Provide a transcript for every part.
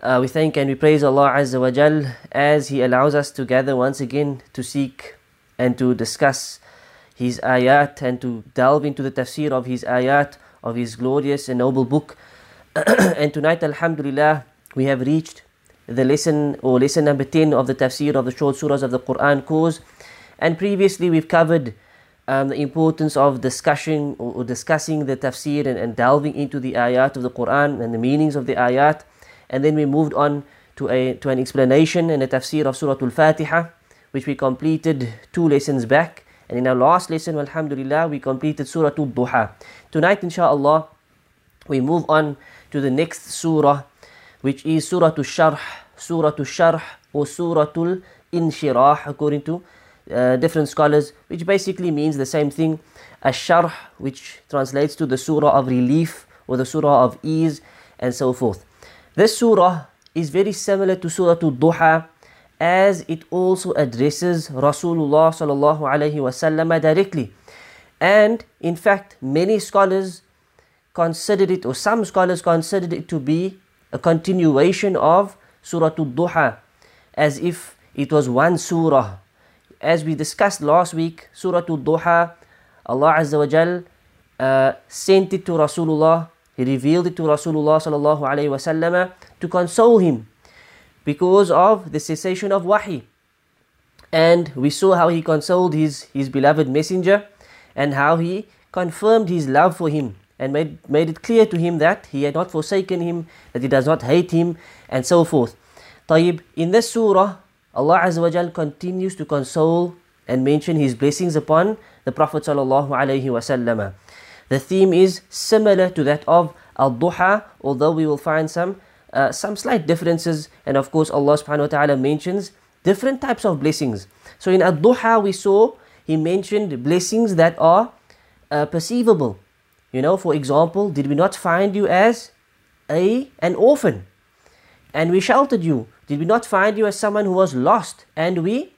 Uh, we thank and we praise Allah Azza wa Jal as He allows us to gather once again to seek and to discuss His ayat and to delve into the tafsir of His ayat of His glorious and noble book. and tonight, Alhamdulillah, we have reached the lesson or lesson number 10 of the tafsir of the short surahs of the Quran course. And previously, we've covered um, the importance of discussion or, or discussing the tafsir and, and delving into the ayat of the Quran and the meanings of the ayat. And then we moved on to, a, to an explanation and a tafsir of Surah Al-Fatiha, which we completed two lessons back. And in our last lesson, alhamdulillah, we completed Surah Al-Duha. Tonight, inshallah, we move on to the next surah, which is Surah Al-Sharh, Surah Al-Sharh or Surah Al-Inshirah, according to uh, different scholars, which basically means the same thing. Ash-Sharh, which translates to the Surah of relief or the Surah of ease and so forth. This surah is very similar to Surah Al-Duha as it also addresses Rasulullah sallallahu alaihi wasallam directly. And in fact, many scholars considered it, or some scholars considered it to be a continuation of Surah Al-Duha, as if it was one surah. As we discussed last week, Surah Al-Duha, Allah Azza wa Jal uh, sent it to Rasulullah he revealed it to Rasulullah sallallahu alaihi wasallam to console him because of the cessation of wahi. And we saw how he consoled his, his beloved messenger and how he confirmed his love for him and made, made it clear to him that he had not forsaken him, that he does not hate him, and so forth. Tayyib, in this surah, Allah Azza continues to console and mention his blessings upon the Prophet sallallahu alaihi wasallam. The theme is similar to that of Al-Duha, although we will find some uh, some slight differences. And of course, Allah subhanahu wa ta'ala mentions different types of blessings. So in Al-Duha, we saw He mentioned blessings that are uh, perceivable. You know, for example, did we not find you as a an orphan? And we sheltered you. Did we not find you as someone who was lost? And we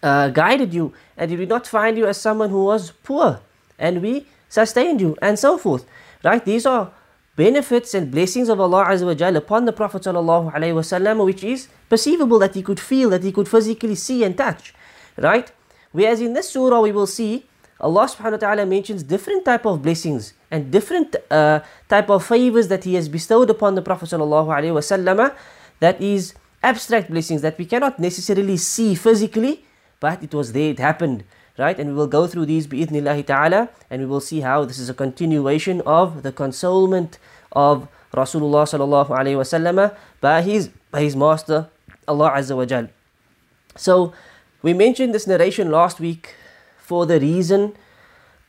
uh, guided you. And did we not find you as someone who was poor? And we sustained you, and so forth. Right? These are benefits and blessings of Allah Azza wa Jalla upon the Prophet sallallahu alaihi wasallam, which is perceivable that he could feel, that he could physically see and touch. Right? Whereas in this surah we will see Allah subhanahu wa ta'ala mentions different type of blessings and different uh, type of favors that He has bestowed upon the Prophet sallallahu alaihi wasallam. That is abstract blessings that we cannot necessarily see physically, but it was there, it happened right? And we will go through these bi'idhnillahi ta'ala and we will see how this is a continuation of the consolement of Rasulullah sallallahu alayhi wasallam by his, by his master, Allah Azza wa Jal. So, we mentioned this narration last week for the reason,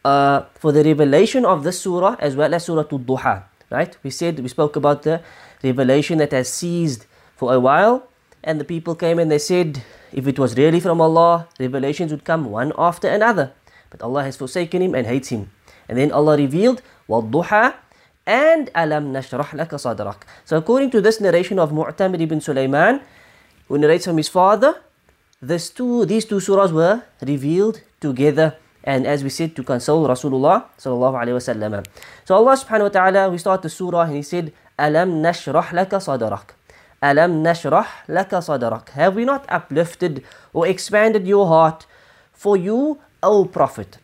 uh, for the revelation of this surah as well as Surah Al-Duha, right? We said, we spoke about the revelation that has ceased for a while and the people came and they said, if it was really from Allah, revelations would come one after another. But Allah has forsaken him and hates him. And then Allah revealed, وَالضُّحَى and alam nashrah laka sadrak. So according to this narration of Mu'tamir ibn Sulaiman, who narrates from his father, this two, these two surahs were revealed together and as we said to console Rasulullah sallallahu alaihi wasallam. So Allah subhanahu wa ta'ala, we start the surah and he said, Alam nashrah laka sadrak. Alam nashrah laka sadrak. Have we not uplifted or expanded your heart for you, O Prophet?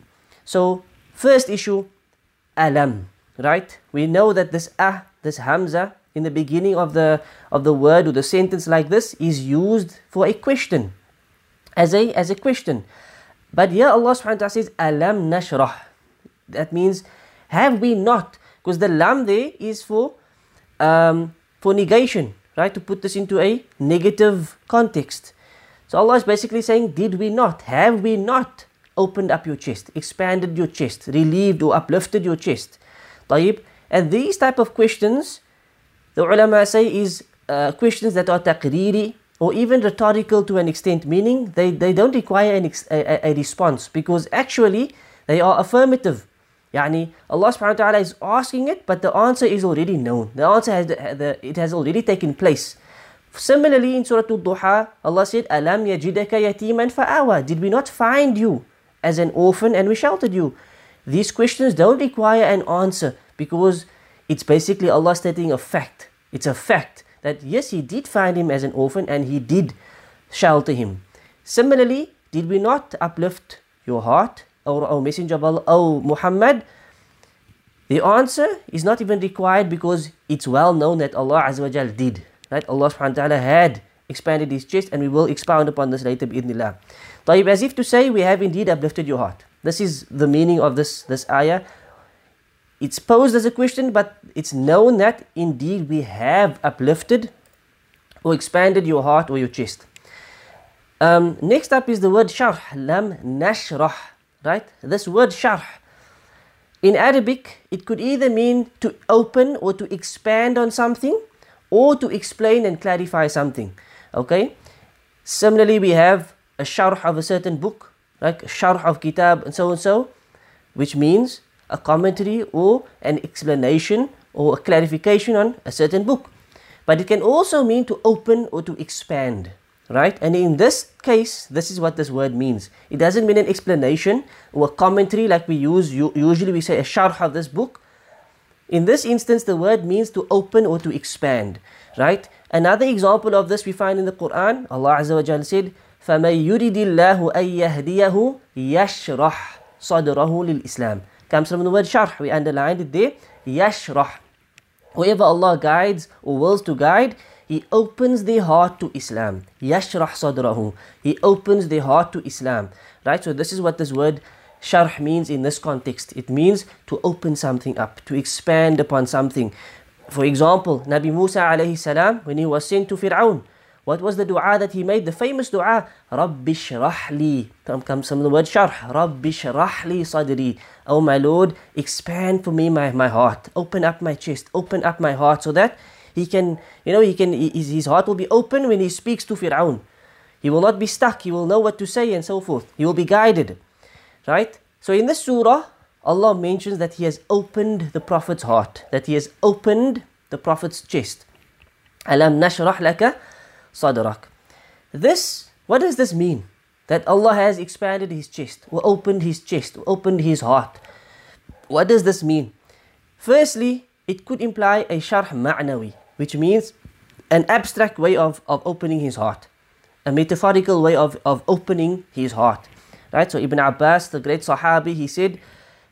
So, first issue, alam, right? We know that this ah, this hamza in the beginning of the of the word or the sentence like this is used for a question. As a as a question. But here Allah subhanahu wa ta'ala says, Alam nashrah. That means, have we not? Because the lam there is for um, for negation right? To put this into a negative context. So Allah is basically saying, did we not, have we not opened up your chest, expanded your chest, relieved or uplifted your chest? Taib. And these type of questions, the ulama say, is uh, questions that are taqriri or even rhetorical to an extent, meaning they, they don't require an a, a response because actually they are affirmative. Yani Allah subhanahu wa ta'ala is asking it, but the answer is already known. The answer has, the, the, it has already taken place. Similarly, in Surah Al-Duha, Allah said, Alam yajidaka yatiman fa'awa. Did we not find you as an orphan and we sheltered you? These questions don't require an answer because it's basically Allah stating a fact. It's a fact that yes, He did find him as an orphan and He did shelter him. Similarly, did we not uplift your heart, or, or Messenger of Allah or Muhammad? The answer is not even required because it's well known that Allah Azza wa Jal did. Right? Allah subhanahu wa ta'ala had expanded his chest and we will expound upon this later bi'idnillah. Tayyib, as if to say we have indeed uplifted your heart. This is the meaning of this, this ayah. It's posed as a question, but it's known that indeed we have uplifted or expanded your heart or your chest. Um, next up is the word sharh, lam nashrah right? This word sharh, in Arabic, it could either mean to open or to expand on something, or to explain and clarify something. Okay? Similarly, we have a sharh of a certain book, like sharh of kitab and so and so, which means a commentary or an explanation or a clarification on a certain book. But it can also mean to open or to expand, right? And in this case, this is what this word means. It doesn't mean an explanation or a commentary like we use, usually we say a sharh of this book, in this instance, the word means to open or to expand, right? Another example of this we find in the Quran. Allah Azza wa Jalla said, فَمَن يُرِدِ اللَّهُ أَن يَهْدِيَهُ يَشْرَحْ صَدْرَهُ لِلْإِسْلَامِ Comes from the word sharh. We underlined it there. يَشْرَحْ Whoever Allah guides or wills to guide, he opens their heart to Islam. Yashrah sadrahu. He opens their heart to Islam. Right? So this is what this word sharh means in this context. It means to open something up, to expand upon something. For example, Nabi Musa alayhi salam, when he was sent to Fir'aun, what was the dua that he made? The famous dua, Rabbi shrahli. Some of the word sharh. Rabbi shrahli sadri. Oh my Lord, expand for me my, my heart. Open up my chest. Open up my heart so that he can, you know, he can, his, his heart will be open when he speaks to Fir'aun. He will not be stuck. He will know what to say and so forth. He will be guided. Right? So in this surah, Allah mentions that He has opened the Prophet's heart, that He has opened the Prophet's chest. Alam nashrah laka sadrak. This, what does this mean? That Allah has expanded His chest, or opened His chest, or opened His heart. What does this mean? Firstly, it could imply a sharh ma'nawi, which means an abstract way of, of opening his heart, a metaphorical way of, of opening his heart. Right? So Ibn Abbas, the great Sahabi, he said,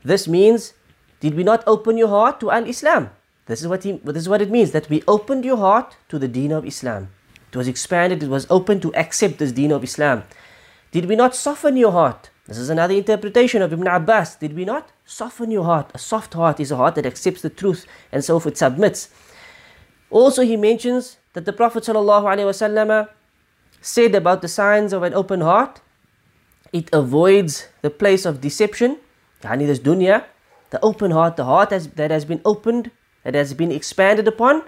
this means, did we not open your heart to Al-Islam? This is what he, this is what it means, that we opened your heart to the deen of Islam. It was expanded, it was open to accept this deen of Islam. Did we not soften your heart? This is another interpretation of Ibn Abbas. Did we not soften your heart? A soft heart is a heart that accepts the truth and so forth, it submits. Also, he mentions that the Prophet ﷺ said about the signs of an open heart it avoids the place of deception, yani this dunya, the open heart, the heart has, that has been opened, that has been expanded upon.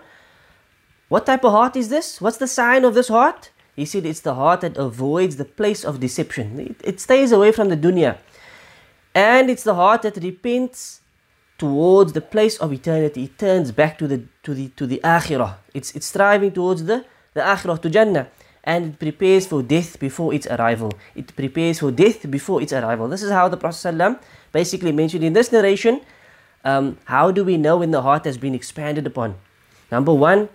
What type of heart is this? What's the sign of this heart? He said it's the heart that avoids the place of deception. It, it stays away from the dunya. And it's the heart that repents towards the place of eternity. It turns back to the to the to the akhirah. It's it's striving towards the, the akhirah to Jannah and it prepares for death before its arrival. It prepares for death before its arrival. This is how the Prophet ﷺ basically mentioned in this narration. Um, how do we know when the heart has been expanded upon? Number one,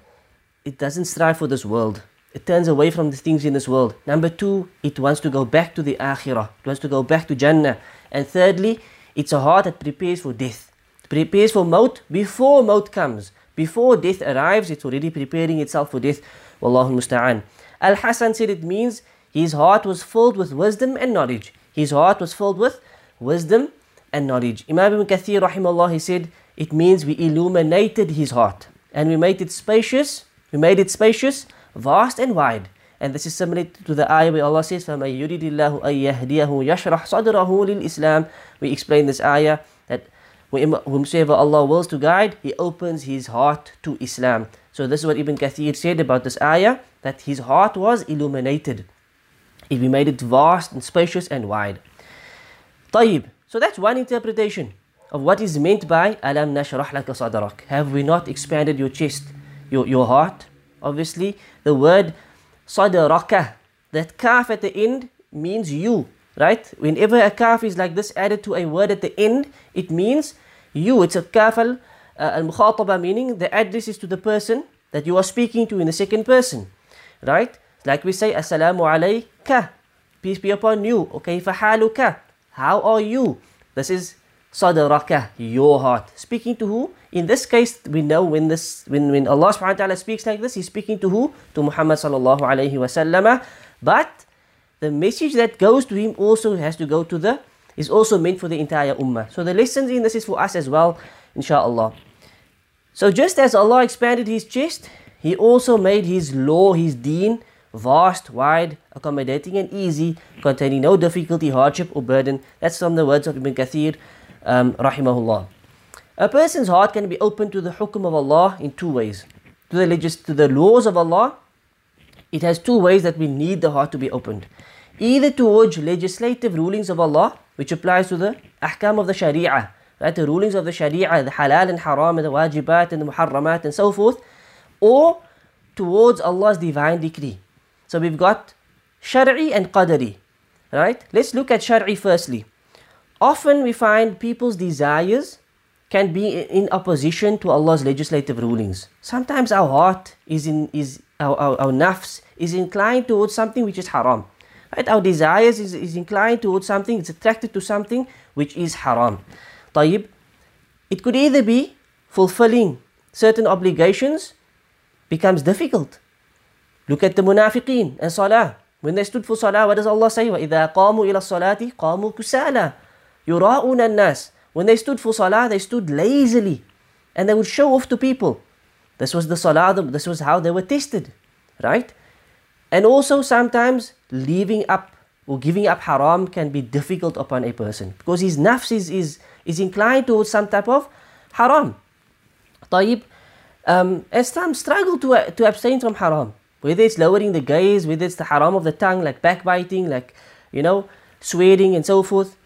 it doesn't strive for this world. It turns away from the things in this world. Number two, it wants to go back to the akhirah. It wants to go back to Jannah. And thirdly, it's a heart that prepares for death It prepares for maut before maut comes. Before death arrives, it's already preparing itself for death. Wallahu musta'an. Al Hassan said it means his heart was filled with wisdom and knowledge. His heart was filled with wisdom and knowledge. Imam Ibn Kathir rahimahullah he said it means we illuminated his heart and we made it spacious, we made it spacious, vast and wide. And this is similar to the ayah where Allah says, فَمَن يُرِدِ اللَّهُ أَن يَهْدِيَهُ يَشْرَحْ صَدْرَهُ لِلْإِسْلَامِ We explain this ayah that whomsoever Allah wills to guide, He opens his heart to Islam. So this is what Ibn Kathir said about this ayah, that his heart was illuminated. If made it vast and spacious and wide. Tayyib. So that's one interpretation of what is meant by Alam nashrah laka sadarak. Have we not expanded your chest, your, your heart? Obviously, the word sadaraka, that kaf at the end means you, right? Whenever a kaf is like this added to a word at the end, it means you. It's a kafal al uh, mukhataba meaning the address is to the person that you are speaking to in the second person, right? Like we say, Assalamu alayka, peace be upon you. Okay, fahaluka, how are you? This is sadaraka, your heart. Speaking to who? In this case, we know when this when, when Allah subhanahu wa ta'ala speaks like this, He's speaking to who? To Muhammad sallallahu alayhi wa But the message that goes to him also has to go to the is also meant for the entire ummah. So the lessons in this is for us as well, inshallah. So just as Allah expanded his chest, he also made his law, his deen, vast, wide, accommodating and easy, containing no difficulty, hardship or burden. That's from the words of Ibn Kathir, um, rahimahullah. A person's heart can be opened to the hukum of Allah in two ways. To the, legis- to the laws of Allah, it has two ways that we need the heart to be opened. Either towards legislative rulings of Allah, which applies to the ahkam of the sharia, right? The rulings of the Sharia, the halal and haram, and the wajibat and the muharramat and so forth, or towards Allah's divine decree. So we've got Shari and Qadari, right? Let's look at Shari firstly. Often we find people's desires can be in opposition to Allah's legislative rulings. Sometimes our heart is in is our, our, our nafs is inclined towards something which is haram. Right? Our desires is, is inclined towards something, it's attracted to something which is haram. طيب it could either be fulfilling certain obligations becomes difficult look at the munafiqeen and salah when they stood for salah what does Allah say وَإِذَا قَامُوا إِلَى الصَّلَاةِ قَامُوا كُسَالًا يُرَاءُونَ النَّاسِ when they stood for salah they stood lazily and they would show off to people this was the salah this was how they were tested right And also sometimes leaving up or giving up haram can be difficult upon a person because his nafs is, is, is inclined towards some type of haram. Taib, um, as some struggle to, to abstain from haram, whether it's lowering the gaze, whether it's the haram of the tongue, like backbiting, like, you know, swearing and so forth.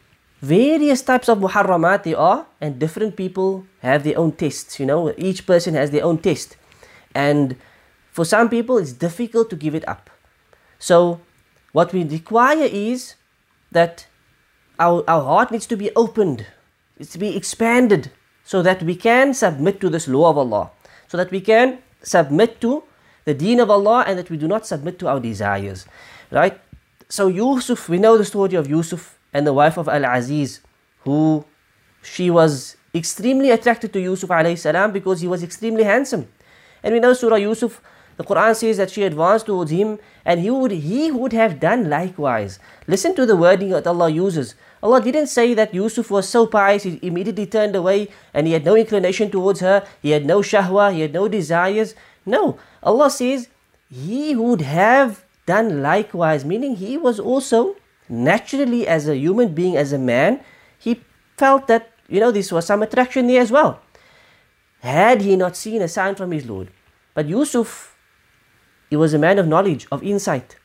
Various types of muharramat there are, and different people have their own tests, you know, each person has their own test. And for some people, it's difficult to give it up. So, what we require is that our, our heart needs to be opened is to be expanded so that we can submit to this law of Allah, so that we can submit to the deen of Allah and that we do not submit to our desires. Right? So Yusuf, we know the story of Yusuf and the wife of Al-Aziz, who she was extremely attracted to Yusuf because he was extremely handsome. And we know Surah Yusuf, the Quran says that she advanced towards him and he would he would have done likewise. Listen to the wording that Allah uses. Allah didn't say that Yusuf was so pious, he immediately turned away and he had no inclination towards her, he had no shahwa, he had no desires. No, Allah says he would have done likewise, meaning he was also naturally, as a human being, as a man, he felt that, you know, this was some attraction there as well. Had he not seen a sign from his Lord. But Yusuf, he was a man of knowledge, of insight.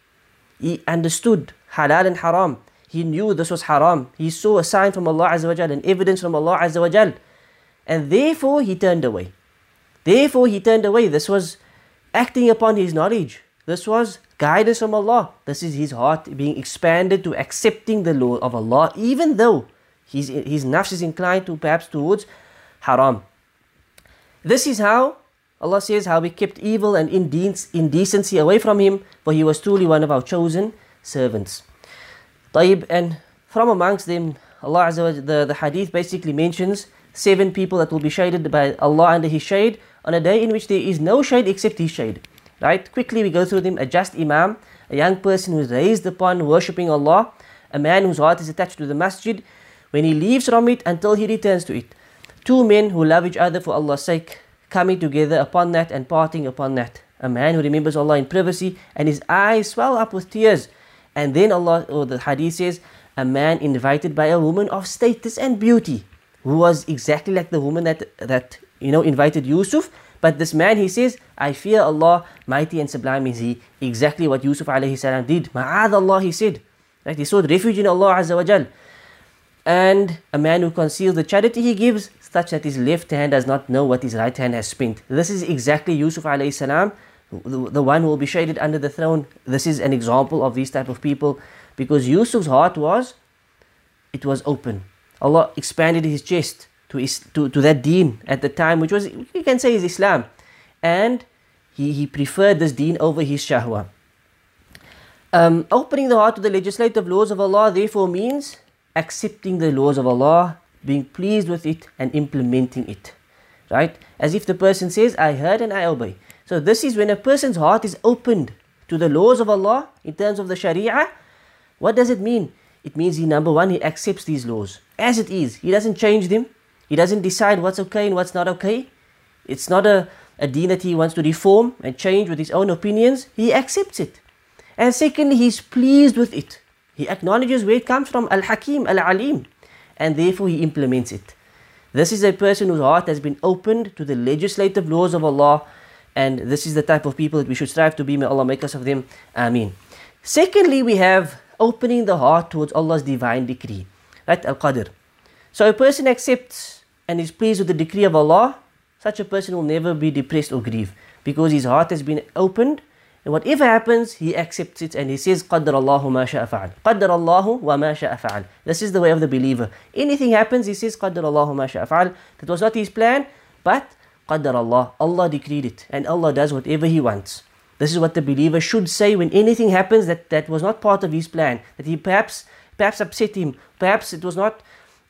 He understood halal and haram. He knew this was haram. He saw a sign from Allah Azza wa evidence from Allah Azza wa. And therefore he turned away. Therefore he turned away. This was acting upon his knowledge. This was guidance from Allah. This is his heart being expanded to accepting the law of Allah, even though his, his nafs is inclined to perhaps towards haram. This is how Allah says how we kept evil and indecency away from him, for he was truly one of our chosen servants. Taib, and from amongst them, Allah Azza the, the hadith basically mentions seven people that will be shaded by Allah under His shade on a day in which there is no shade except His shade. Right? Quickly we go through them. A just Imam, a young person who is raised upon worshipping Allah, a man whose heart is attached to the masjid when he leaves from it until he returns to it. Two men who love each other for Allah's sake, coming together upon that and parting upon that. A man who remembers Allah in privacy and his eyes swell up with tears and then Allah, or the hadith says, a man invited by a woman of status and beauty, who was exactly like the woman that, that you know, invited Yusuf, But this man, he says, I fear Allah, mighty and sublime is He. Exactly what Yusuf alayhi salam did. Ma'ad Allah, he said. Right? He sought refuge in Allah Azza wa Jal. And a man who conceals the charity he gives, such that his left hand does not know what his right hand has spent. This is exactly Yusuf alayhi salam, the, one who will be shaded under the throne. This is an example of these type of people because Yusuf's heart was, it was open. Allah expanded his chest to, to, to that deen at the time, which was, you can say is Islam. And he, he preferred this deen over his shahwa. Um, opening the heart to the legislative laws of Allah therefore means accepting the laws of Allah, being pleased with it and implementing it. Right? As if the person says, I heard and I obey. So this is when a person's heart is opened to the laws of Allah in terms of the Sharia. What does it mean? It means he number one, he accepts these laws as it is. He doesn't change them. He doesn't decide what's okay and what's not okay. It's not a, a deen that he wants to reform and change with his own opinions. He accepts it. And secondly, he's pleased with it. He acknowledges where it comes from, Al Hakim, Al Alim, and therefore he implements it. This is a person whose heart has been opened to the legislative laws of Allah, and this is the type of people that we should strive to be. May Allah make us of them. Ameen. Secondly, we have opening the heart towards Allah's divine decree. Right? Al Qadr. So a person accepts and is pleased with the decree of Allah, such a person will never be depressed or grieve because his heart has been opened and whatever happens, he accepts it and he says, قَدَّرَ اللَّهُ مَا شَاءَ فَعَلْ قَدَّرَ اللَّهُ وَمَا شَاءَ فَعَلْ This is the way of the believer. Anything happens, he says, قَدَّرَ اللَّهُ مَا شَاءَ فَعَلْ That was not his plan, but قَدَّرَ Allah. Allah decreed it and Allah does whatever he wants. This is what the believer should say when anything happens that, that was not part of his plan, that he perhaps perhaps upset him, perhaps it was not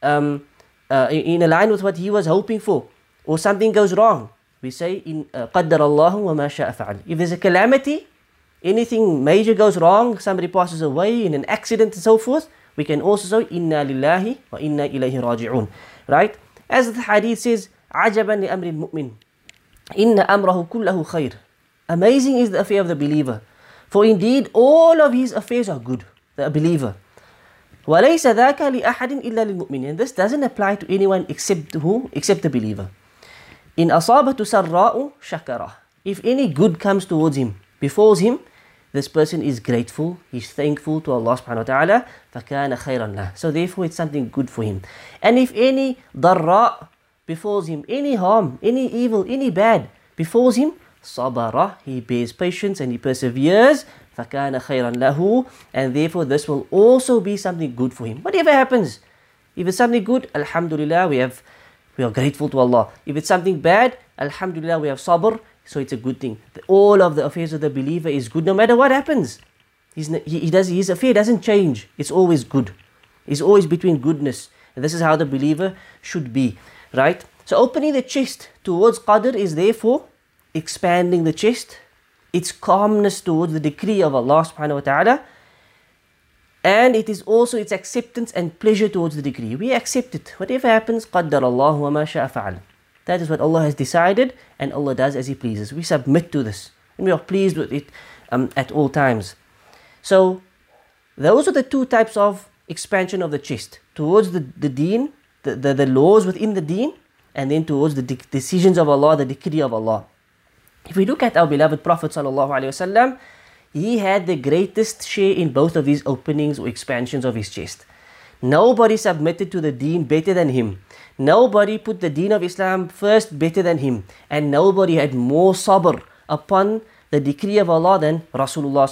um, uh, in, in line with what he was hoping for, or something goes wrong we say in uh, قدر الله وما شاء فعل. If there's a calamity, anything major goes wrong, somebody passes away in an accident and so forth, we can also say inna lillahi wa inna ilayhi raji'un. Right? As the hadith says, عجبا لأمر المؤمن إن أمره كله خير. Amazing is the affair of the believer. For indeed all of his affairs are good, the believer. وليس ذاك لأحد إلا للمؤمن. And this doesn't apply to anyone except who? Except the believer. In asabatu sarra'u shakara. If any good comes towards him, befalls him, this person is grateful, he's thankful to Allah subhanahu wa ta'ala, فَكَانَ خَيْرًا لَهُ So therefore it's something good for him. And if any darra befalls him, any harm, any evil, any bad befalls him, sabara, he bears patience and he perseveres, فَكَانَ خَيْرًا لَهُ And therefore this will also be something good for him. Whatever happens, if it's something good, alhamdulillah, we have we are grateful to Allah. If it's something bad, Alhamdulillah, we have sabr, so it's a good thing. All of the affairs of the believer is good no matter what happens. He's, he, does, his affair doesn't change, it's always good. It's always between goodness. And this is how the believer should be, right? So opening the chest towards Qadr is therefore expanding the chest, its calmness towards the decree of Allah subhanahu wa ta'ala, and it is also its acceptance and pleasure towards the decree. We accept it. Whatever happens, قَدَّرَ اللَّهُ وَمَا شَاءَ فَعَلَ That is what Allah has decided and Allah does as He pleases. We submit to this and we are pleased with it um, at all times. So, those are the two types of expansion of the chest towards the, the deen, the, the, the laws within the deen, and then towards the de- decisions of Allah, the decree of Allah. If we look at our beloved Prophet sallallahu alaihi wasallam, he had the greatest share in both of these openings or expansions of his chest. Nobody submitted to the deen better than him. Nobody put the deen of Islam first better than him. And nobody had more sabr upon the decree of Allah than Rasulullah.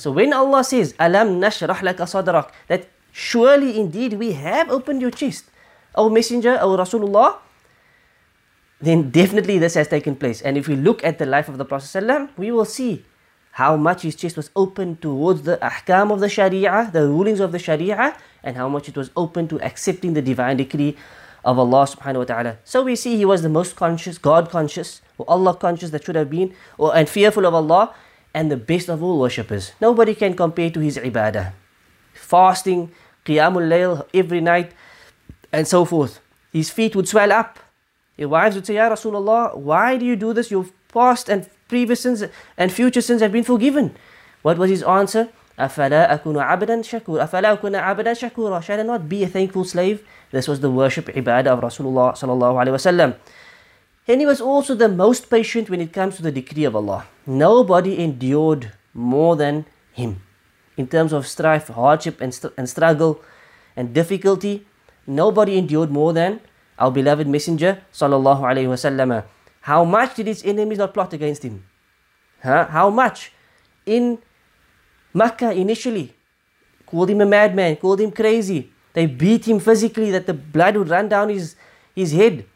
So when Allah says, "Alam nashrah laka sadrak," that surely indeed we have opened your chest, O Messenger, O Rasulullah, then definitely this has taken place. And if we look at the life of the Prophet we will see how much his chest was open towards the ahkam of the sharia, the rulings of the sharia, and how much it was open to accepting the divine decree of Allah subhanahu wa ta'ala. So we see he was the most conscious, God conscious, or Allah conscious that should have been, or and fearful of Allah, and the best of all worshippers. Nobody can compare to his ibadah. Fasting, qiyamul layl every night, and so forth. His feet would swell up. His wives would say, Ya Rasulullah, why do you do this? Your past and previous sins and future sins have been forgiven. What was his answer? أفلا أكون عبدا شكورا أفلا أكون عبدا شكورا Shall I not be a thankful slave? This was the worship ibadah of Rasulullah sallallahu alaihi wasallam. And he was also the most patient when it comes to the decree of Allah. Nobody endured more than him. In terms of strife, hardship, and, st- and struggle and difficulty, nobody endured more than our beloved Messenger. Sallallahu Alaihi Wasallam. How much did his enemies not plot against him? Huh? How much? In Makkah initially, called him a madman, called him crazy. They beat him physically that the blood would run down his, his head.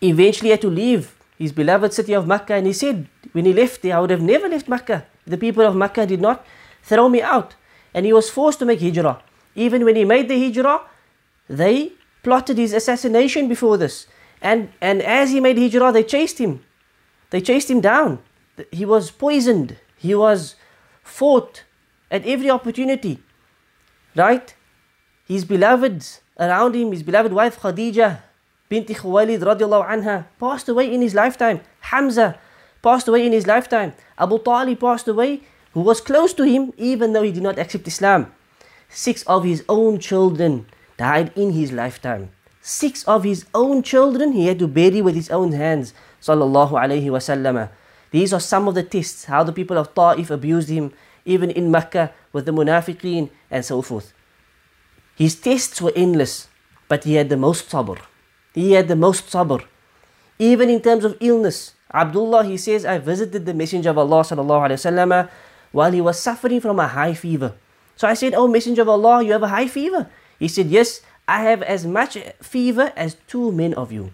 Eventually had to leave his beloved city of Makkah and he said, when he left there, I would have never left Makkah. The people of Makkah did not throw me out. And he was forced to make hijrah. Even when he made the hijrah, they plotted his assassination before this. And, and as he made hijrah, they chased him. They chased him down. He was poisoned. He was fought at every opportunity. Right? His beloveds around him, his beloved wife Khadija binti Khuwailid radiallahu anha passed away in his lifetime. Hamza passed away in his lifetime. Abu Talib passed away, who was close to him even though he did not accept Islam. Six of his own children died in his lifetime. Six of his own children he had to bury with his own hands. Sallallahu alayhi wasallam. These are some of the tests, how the people of Ta'if abused him, even in Mecca with the munafiqeen and so forth. His tests were endless, but he had the most sabr. He had the most sabr. Even in terms of illness, Abdullah, he says, I visited the Messenger of Allah sallallahu alaihi wasallam while he was suffering from a high fever. So I said, Oh Messenger of Allah, you have a high fever? He said, Yes, I have as much fever as two men of you.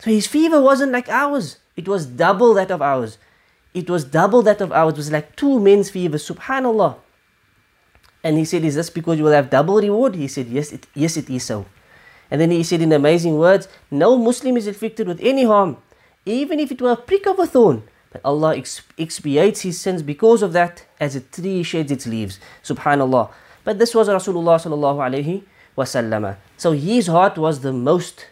So his fever wasn't like ours. It was double that of ours. It was double that of ours. It was like two men's fever. Subhanallah. And he said, Is this because you will have double reward? He said, Yes, it, yes, it is so. And then he said in amazing words, No Muslim is afflicted with any harm, even if it were a prick of a thorn. But Allah expiates his sins because of that as a tree sheds its leaves. Subhanallah. But this was Rasulullah sallallahu alayhi So his heart was the most,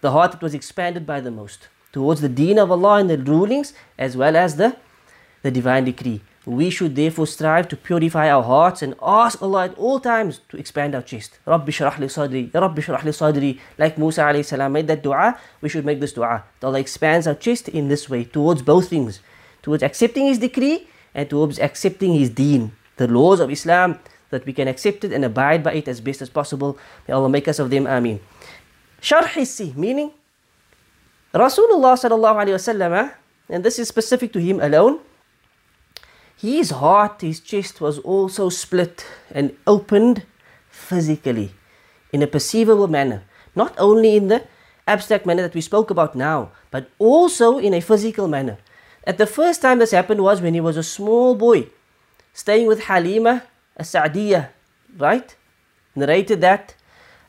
the heart that was expanded by the most towards the deen of Allah and the rulings as well as the, the divine decree. We should therefore strive to purify our hearts and ask Allah at all times to expand our chest. Rabbi shrah li sadri, Rabbi shrah li sadri. Like Musa alayhi salam made that dua, we should make this dua. That Allah expands our chest in this way towards both things. Towards accepting His decree and towards accepting His deen. The laws of Islam, that we can accept it and abide by it as best as possible. May Allah make us of them, Ameen. Sharh hissi, meaning Rasulullah sallallahu alayhi wasallam, ah, and this is specific to him alone, his heart, his chest was also split and opened physically in a perceivable manner. Not only in the abstract manner that we spoke about now, but also in a physical manner. At the first time this happened was when he was a small boy, staying with Halima as-Sa'diyah, right? Narrated that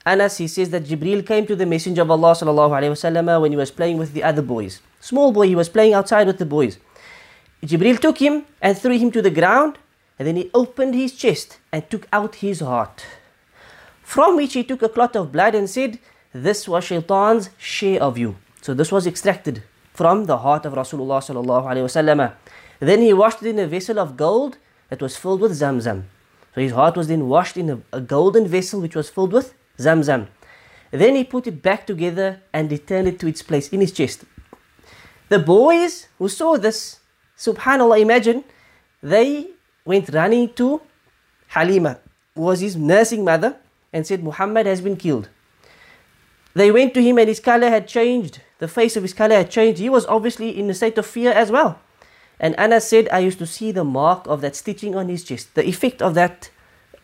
Anas, he says that Jibril came to the Messenger of Allah wasallam when he was playing with the other boys. Small boy, he was playing outside with the boys. Jibril took him and threw him to the ground, and then he opened his chest and took out his heart. From which he took a clot of blood and said, This was shaitan's share of you. So this was extracted from the heart of Rasulullah. Then he washed it in a vessel of gold that was filled with zamzam. So his heart was then washed in a, a golden vessel which was filled with zamzam. Then he put it back together and returned it to its place in his chest. The boys who saw this Subhanallah, imagine they went running to Halima, who was his nursing mother, and said, Muhammad has been killed. They went to him and his color had changed. The face of his color had changed. He was obviously in a state of fear as well. And Anas said, I used to see the mark of that stitching on his chest. The effect of that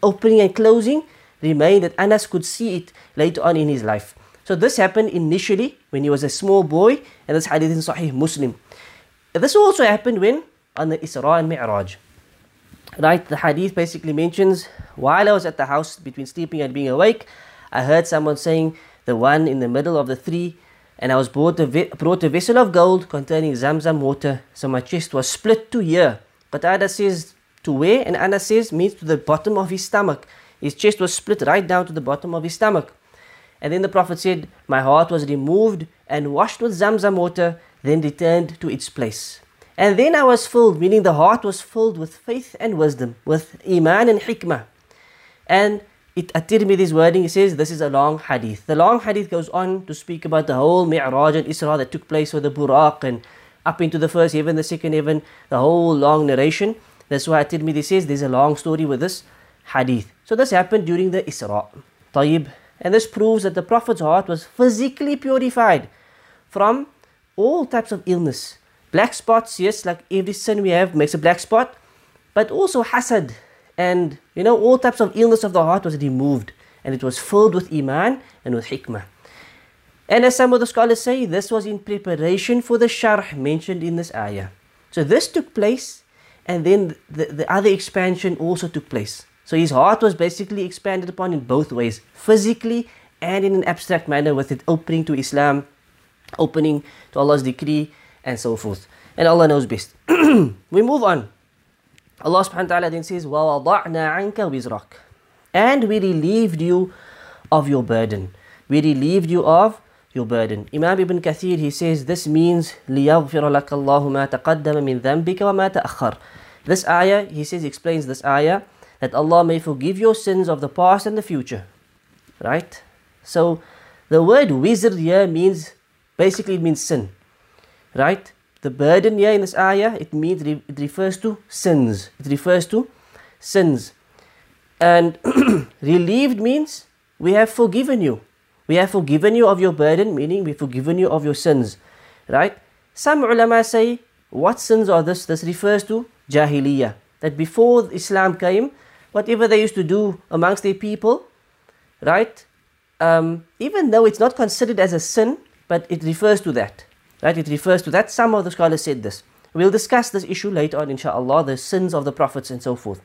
opening and closing remained that Anas could see it later on in his life. So this happened initially when he was a small boy, and this hadith in Sahih Muslim. This also happened when on the Isra and Mi'raj. Right, the hadith basically mentions while I was at the house between sleeping and being awake, I heard someone saying the one in the middle of the three, and I was brought a, brought a vessel of gold containing Zamzam water, so my chest was split to here. Qatada says to where, and Anas says means to the bottom of his stomach. His chest was split right down to the bottom of his stomach. And then the Prophet said, My heart was removed and washed with Zamzam water, then returned to its place. And then I was filled, meaning the heart was filled with faith and wisdom, with Iman and Hikmah. And it, At-Tirmidhi's wording it says this is a long hadith. The long hadith goes on to speak about the whole Mi'raj and Isra that took place with the Buraq and up into the first heaven, the second heaven, the whole long narration. That's why At-Tirmidhi says there's a long story with this hadith. So this happened during the Isra. Tayyib. And this proves that the Prophet's heart was physically purified from all types of illness. Black spots, yes, like every sin we have makes a black spot, but also hasad and you know all types of illness of the heart was removed and it was filled with iman and with hikmah. And as some of the scholars say, this was in preparation for the sharh mentioned in this ayah. So this took place and then the, the other expansion also took place. So his heart was basically expanded upon in both ways, physically and in an abstract manner, with it opening to Islam, opening to Allah's decree, and so forth. And Allah knows best. we move on. Allah subhanahu wa ta'ala then says, وَوَضَعْنَا عَنْكَ وِزْرَكَ And we relieved you of your burden. We relieved you of your burden. Imam Ibn Kathir, he says, this means لِيَغْفِرَ لَكَ اللَّهُ مَا تَقَدَّمَ مِنْ ذَنْبِكَ وَمَا تَأَخَّرَ This ayah, he says, explains this ayah, that Allah may forgive your sins of the past and the future. Right? So, the word wizr here means, basically it means sin. Right? The burden here in this ayah, it means, it refers to sins. It refers to sins. And relieved means, we have forgiven you. We have forgiven you of your burden, meaning we've forgiven you of your sins. Right? Some ulama say, what sins are this? This refers to jahiliyyah. That before Islam came, whatever they used to do amongst their people, right? Um, even though it's not considered as a sin, but it refers to that, right? It refers to that. Some of the scholars said this. We'll discuss this issue later on, inshallah, the sins of the prophets and so forth.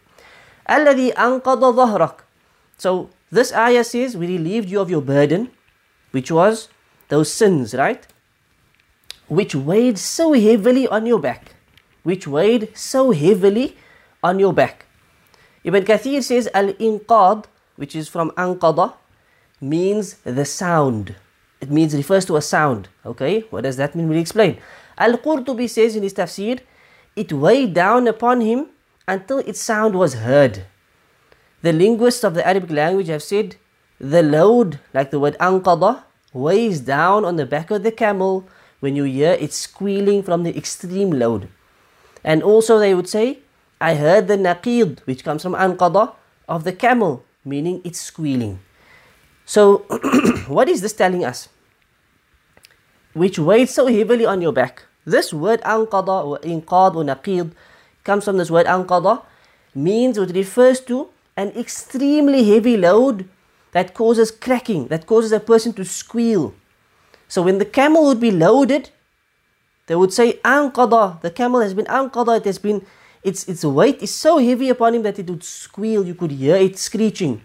الذي أنقض ظهرك. So this ayah says, we relieved you of your burden, which was those sins, right? Which weighed so heavily on your back. Which weighed so heavily on your back. Ibn Kathir says al-inqad, which is from anqada, means the sound. it means refers to a sound. Okay, what does that mean? We'll explain. Al-Qurtubi says in his tafsir, it weighed down upon him until its sound was heard. The linguists of the Arabic language have said the load, like the word anqada, weighs down on the back of the camel when you hear it squealing from the extreme load. And also they would say I heard the naqid, which comes from anqada, of the camel, meaning it's squealing. So, what is this telling us? Which weighs so heavily on your back. This word anqada or inqad or naqid comes from this word anqada, means it refers to an extremely heavy load that causes cracking, that causes a person to squeal. So when the camel would be loaded, they would say anqada, the camel has been anqada, it has been its, its weight is so heavy upon him that it would squeal. You could hear it screeching.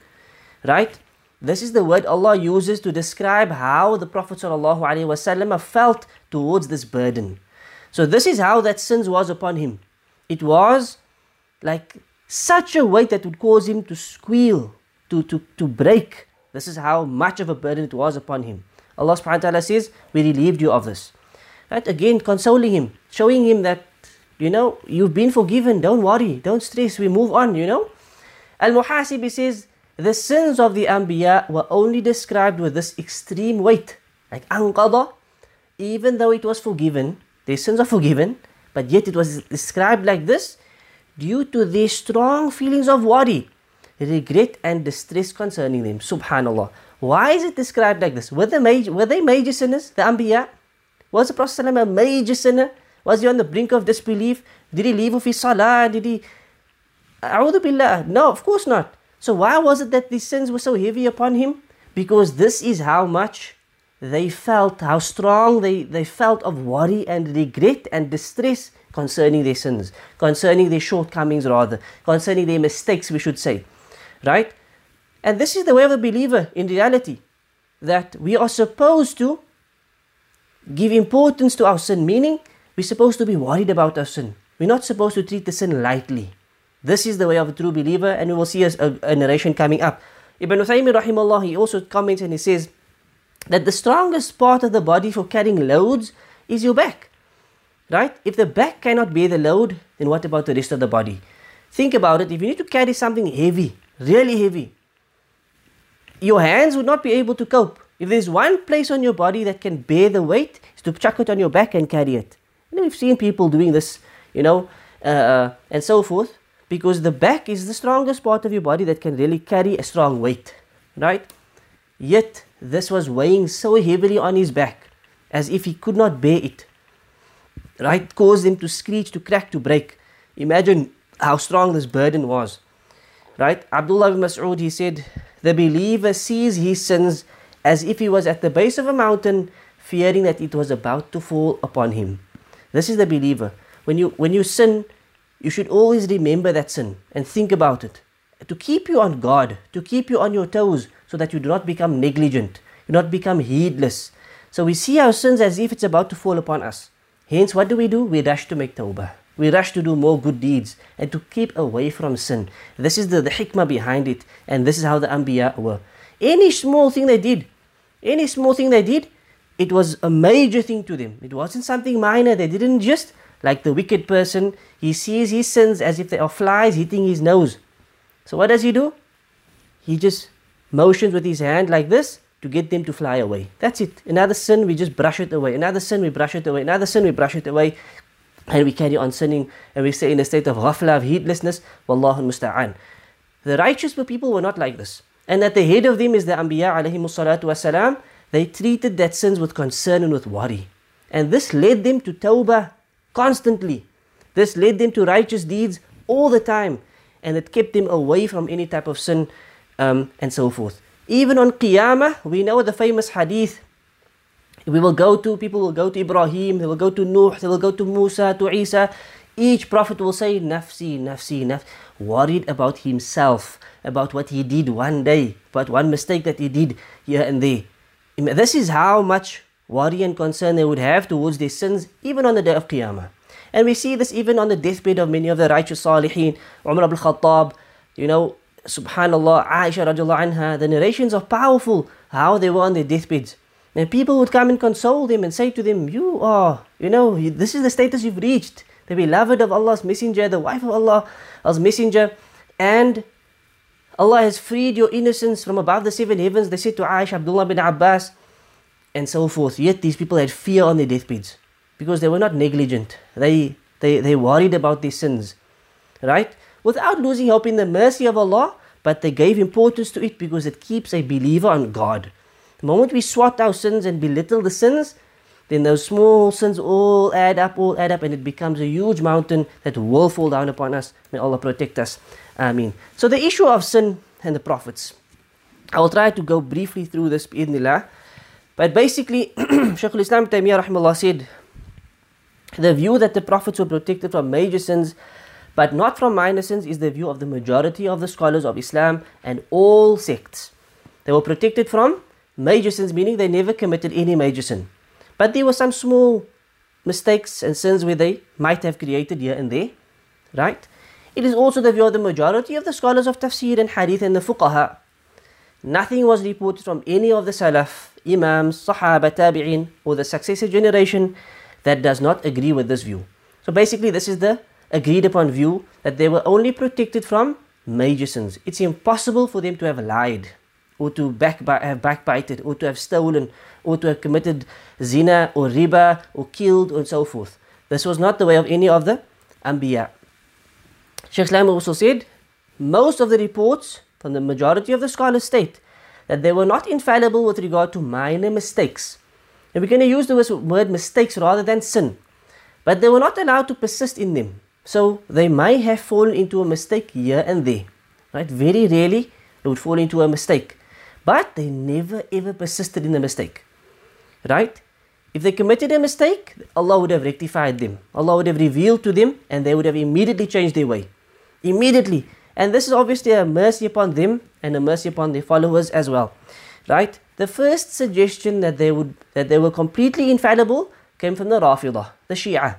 Right? This is the word Allah uses to describe how the Prophet ﷺ felt towards this burden. So this is how that sins was upon him. It was like such a weight that would cause him to squeal, to, to, to break. This is how much of a burden it was upon him. Allah subhanahu wa ta'ala says, We relieved you of this. Right? Again, consoling him, showing him that you know, you've been forgiven. Don't worry. Don't stress. We move on, you know. Al-Muhasibi says, the sins of the Anbiya were only described with this extreme weight. Like anqada, even though it was forgiven, their sins are forgiven, but yet it was described like this due to their strong feelings of worry, regret and distress concerning them. Subhanallah. Why is it described like this? Were they major, were they major sinners, the Anbiya? Was the Prophet a major sinner? Was he on the brink of disbelief? Did he leave off his salah? Did he... A'udhu billah. No, of course not. So why was it that these sins were so heavy upon him? Because this is how much they felt, how strong they, they felt of worry and regret and distress concerning their sins, concerning their shortcomings rather, concerning their mistakes we should say. Right? And this is the way of the believer in reality. That we are supposed to give importance to our sin, meaning we're supposed to be worried about our sin. We're not supposed to treat the sin lightly. This is the way of a true believer, and we will see a, a, narration coming up. Ibn Uthaymin rahimahullah, he also comments and he says that the strongest part of the body for carrying loads is your back. Right? If the back cannot bear the load, then what about the rest of the body? Think about it. If you need to carry something heavy, really heavy, your hands would not be able to cope. If there's one place on your body that can bear the weight, is to chuck it on your back and carry it. Know, we've seen people doing this, you know, uh, uh, and so forth, because the back is the strongest part of your body that can really carry a strong weight, right? Yet, this was weighing so heavily on his back as if he could not bear it, right? Caused him to screech, to crack, to break. Imagine how strong this burden was, right? Abdullah ibn Mas'ud, he said, the believer sees his sins as if he was at the base of a mountain, fearing that it was about to fall upon him. This is the believer. When you when you sin, you should always remember that sin and think about it. To keep you on guard, to keep you on your toes, so that you do not become negligent, do not become heedless. So we see our sins as if it's about to fall upon us. Hence, what do we do? We rush to make tawbah. We rush to do more good deeds and to keep away from sin. This is the, the hikmah behind it, and this is how the Anbiya were. Any small thing they did, any small thing they did, it was a major thing to them. It wasn't something minor. They didn't just, like the wicked person, he sees his sins as if they are flies hitting his nose. So what does he do? He just motions with his hand like this to get them to fly away. That's it. Another sin, we just brush it away. Another sin, we brush it away. Another sin, we brush it away. And we carry on sinning and we stay in a state of ghafla, of heedlessness. Wallahu musta'an. The righteous people were not like this. And at the head of them is the Anbiya alayhi salatu wasalam. They treated that sins with concern and with worry. And this led them to tawbah constantly. This led them to righteous deeds all the time. And it kept them away from any type of sin um, and so forth. Even on Qiyamah, we know the famous hadith. We will go to, people will go to Ibrahim, they will go to Nuh, they will go to Musa, to Isa. Each prophet will say, Nafsi, Nafsi, Nafsi, worried about himself, about what he did one day, about one mistake that he did here and there. This is how much worry and concern they would have towards their sins, even on the day of Qiyamah. And we see this even on the deathbed of many of the righteous Salihin, Umar ibn Khattab, you know, Subhanallah, Aisha radiallahu anha, the narrations are powerful, how they were on their deathbeds. And people would come and console them and say to them, You are, you know, this is the status you've reached. The beloved of Allah's messenger, the wife of Allah, Allah's messenger, and Allah has freed your innocence from above the seven heavens. They said to Aisha, Abdullah bin Abbas, and so forth. Yet these people had fear on their deathbeds because they were not negligent. They, they, they worried about their sins, right? Without losing hope in the mercy of Allah, but they gave importance to it because it keeps a believer on God. The moment we swat our sins and belittle the sins, then those small sins all add up, all add up, and it becomes a huge mountain that will fall down upon us. May Allah protect us. Ameen. So the issue of sin and the prophets. I will try to go briefly through this bi'idhnillah. But basically, Shaykh al-Islam Taymiyyah said, the view that the prophets were protected from major sins but not from minor sins is the view of the majority of the scholars of Islam and all sects. They were protected from major sins, meaning they never committed any major sin. But there were some small mistakes and sins where they might have created here and there, right? It is also the view of the majority of the scholars of tafsir and hadith and the fuqaha. Nothing was reported from any of the salaf, imams, sahaba, tabi'in, or the successive generation that does not agree with this view. So basically, this is the agreed upon view that they were only protected from major sins. It's impossible for them to have lied or to back, have backbited or to have stolen or to have committed zina or riba or killed and so forth. This was not the way of any of the Anbiya. Sheikh Islam also said, most of the reports from the majority of the scholars state that they were not infallible with regard to minor mistakes. And we're going to use the word mistakes rather than sin. But they were not allowed to persist in them. So they may have fallen into a mistake here and there. Right? Very rarely they would fall into a mistake. But they never ever persisted in the mistake. Right? If they committed a mistake, Allah would have rectified them. Allah would have revealed to them and they would have immediately changed their way. Immediately. And this is obviously a mercy upon them and a mercy upon their followers as well. Right? The first suggestion that they would that they were completely infallible came from the Rafidah, the Shia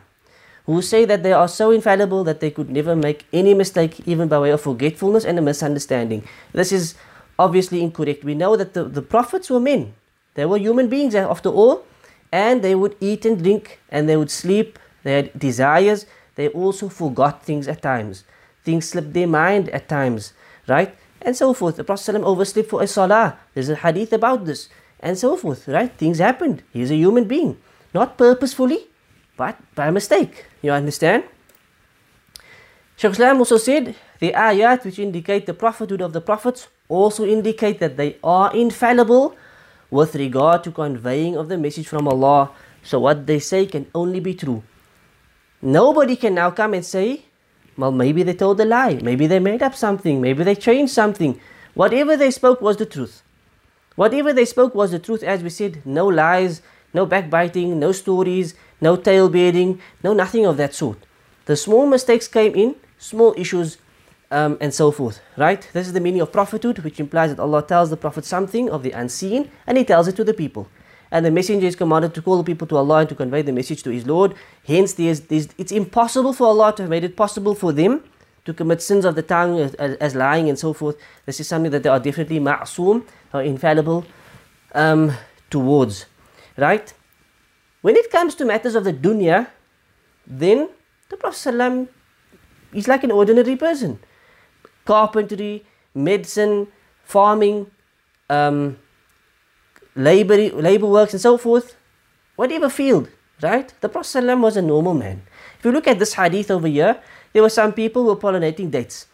who say that they are so infallible that they could never make any mistake even by way of forgetfulness and a misunderstanding. This is obviously incorrect. We know that the, the prophets were men. They were human beings after all, and they would eat and drink and they would sleep. They had desires. They also forgot things at times. Things slipped their mind at times, right? And so forth. The Prophet ﷺ overslept for a salah. There's a hadith about this, and so forth, right? Things happened. He's a human being. Not purposefully, but by mistake. You understand? Shaykh Islam also said the ayat which indicate the prophethood of the prophets also indicate that they are infallible with regard to conveying of the message from Allah. So what they say can only be true. Nobody can now come and say, well, maybe they told a lie, maybe they made up something, maybe they changed something. Whatever they spoke was the truth. Whatever they spoke was the truth, as we said, no lies, no backbiting, no stories, no tale bearing, no nothing of that sort. The small mistakes came in, small issues, um, and so forth. Right? This is the meaning of prophethood, which implies that Allah tells the Prophet something of the unseen and He tells it to the people. And the messenger is commanded to call the people to Allah and to convey the message to his Lord. Hence, there's, there's, it's impossible for Allah to have made it possible for them to commit sins of the tongue as, as lying and so forth. This is something that they are definitely ma'soom or infallible um, towards. Right? When it comes to matters of the dunya, then the Prophet is like an ordinary person. Carpentry, medicine, farming, um, labor, labor works and so forth, whatever field, right? The Prophet ﷺ was a normal man. If you look at this hadith over here, there were some people who were pollinating dates.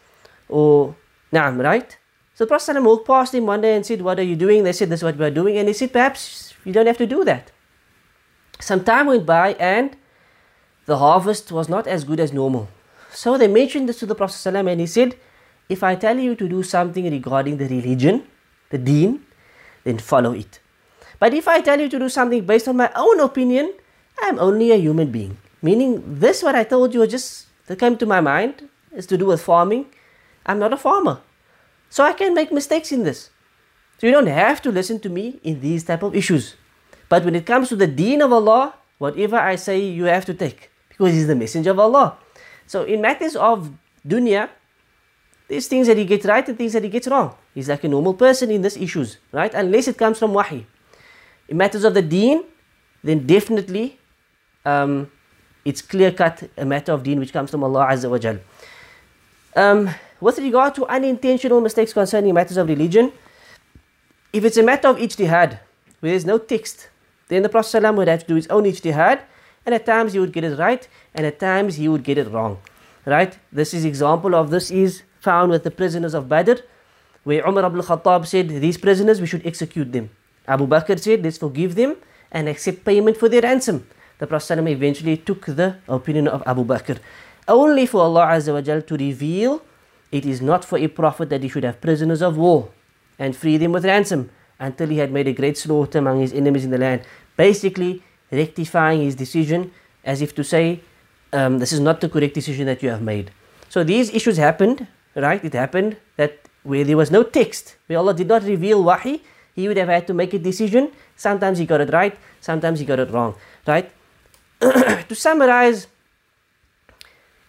Or, naam, right? So the Prophet ﷺ walked past him one day and said, What are you doing? They said, This is what we are doing. And he said, Perhaps you don't have to do that. Some time went by and the harvest was not as good as normal. So they mentioned this to the Prophet ﷺ and he said, If I tell you to do something regarding the religion, the deen, then follow it. But if I tell you to do something based on my own opinion, I'm only a human being. Meaning, this what I told you just that came to my mind is to do with farming. I'm not a farmer. So I can make mistakes in this. So you don't have to listen to me in these type of issues. But when it comes to the deen of Allah, whatever I say, you have to take because He's the messenger of Allah. So in matters of dunya, there's things that he gets right and things that he gets wrong. He's like a normal person in these issues, right? Unless it comes from wahi. In matters of the deen, then definitely um, it's clear cut a matter of deen which comes from Allah Azza wa Jal. Um, with regard to unintentional mistakes concerning matters of religion, if it's a matter of ijtihad, where there's no text, then the Prophet would have to do his own ijtihad, and at times he would get it right, and at times he would get it wrong. Right? This is example of this is found with the prisoners of Badr, where Umar ibn Khattab said, These prisoners, we should execute them. Abu Bakr said, Let's forgive them and accept payment for their ransom. The Prophet ﷺ eventually took the opinion of Abu Bakr. Only for Allah Azza wa Jal to reveal it is not for a prophet that he should have prisoners of war and free them with ransom until he had made a great slaughter among his enemies in the land. Basically, rectifying his decision as if to say, um, This is not the correct decision that you have made. So these issues happened, right? It happened that where there was no text, where Allah did not reveal wahi, he would have had to make a decision. Sometimes he got it right, sometimes he got it wrong, right? to summarize,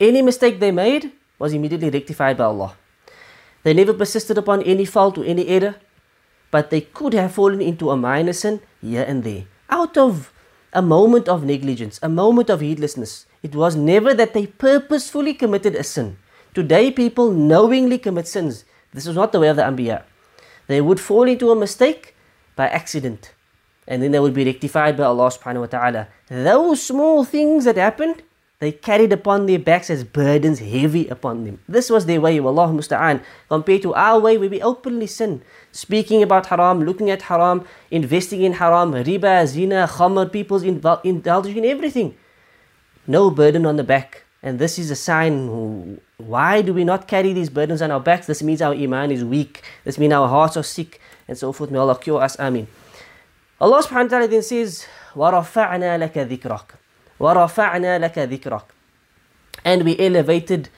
any mistake they made was immediately rectified by Allah. They never persisted upon any fault or any error, but they could have fallen into a minor sin here and there out of a moment of negligence, a moment of heedlessness. It was never that they purposefully committed a sin. Today, people knowingly commit sins. This is not the way of the Anbiya. They would fall into a mistake by accident and then they would be rectified by Allah subhanahu wa ta'ala. Those small things that happened, they carried upon their backs as burdens heavy upon them. This was their way, Allah musta'an, compared to our way where we openly sin, speaking about haram, looking at haram, investing in haram, riba, zina, khamr, people's indulging in everything. No burden on the back. And this is a sign why do we not carry these burdens on our backs? This means our iman is weak. This means our hearts are sick and so forth. May Allah cure us. Ameen. Allah subhanahu wa ta'ala then says, وَرَفَعْنَا لَكَ ذِكْرَكَ وَرَفَعْنَا لَكَ ذِكْرَكَ And we elevated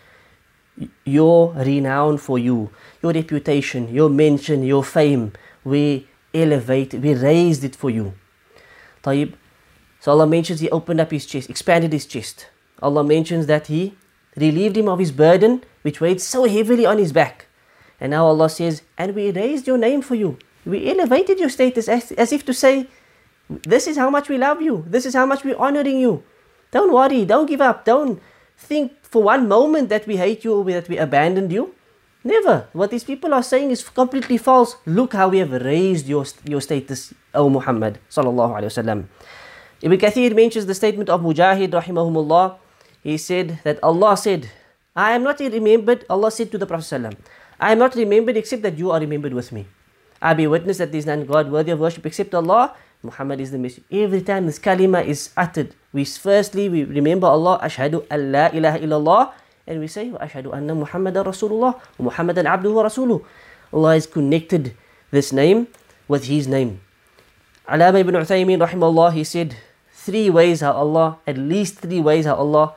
your renown for you, your reputation, your mention, your fame. We elevate, we raised it for you. طيب. So Allah mentions He opened up His chest, expanded His chest. Allah mentions that He relieved Him of His burden, which weighed so heavily on His back. And now Allah says, and we raised your name for you. We elevated your status as, as if to say, This is how much we love you. This is how much we're honoring you. Don't worry. Don't give up. Don't think for one moment that we hate you or that we abandoned you. Never. What these people are saying is completely false. Look how we have raised your, your status, O Muhammad sallallahu wasallam. Ibn Kathir mentions the statement of Mujahid rahimahumullah. He said that Allah said, I am not remembered, Allah said to the Prophet I am not remembered except that you are remembered with me. I be witness that there is none God worthy of worship except Allah. Muhammad is the messenger. Every time this kalima is uttered, we firstly we remember Allah, Ashhadu an la ilaha illallah, and we say, Ashhadu anna Muhammadan Rasulullah, Muhammadan abduhu rasuluh. Allah has connected this name with His name. Alama ibn Uthaymeen rahimahullah, he said, three ways how Allah, at least three ways how Allah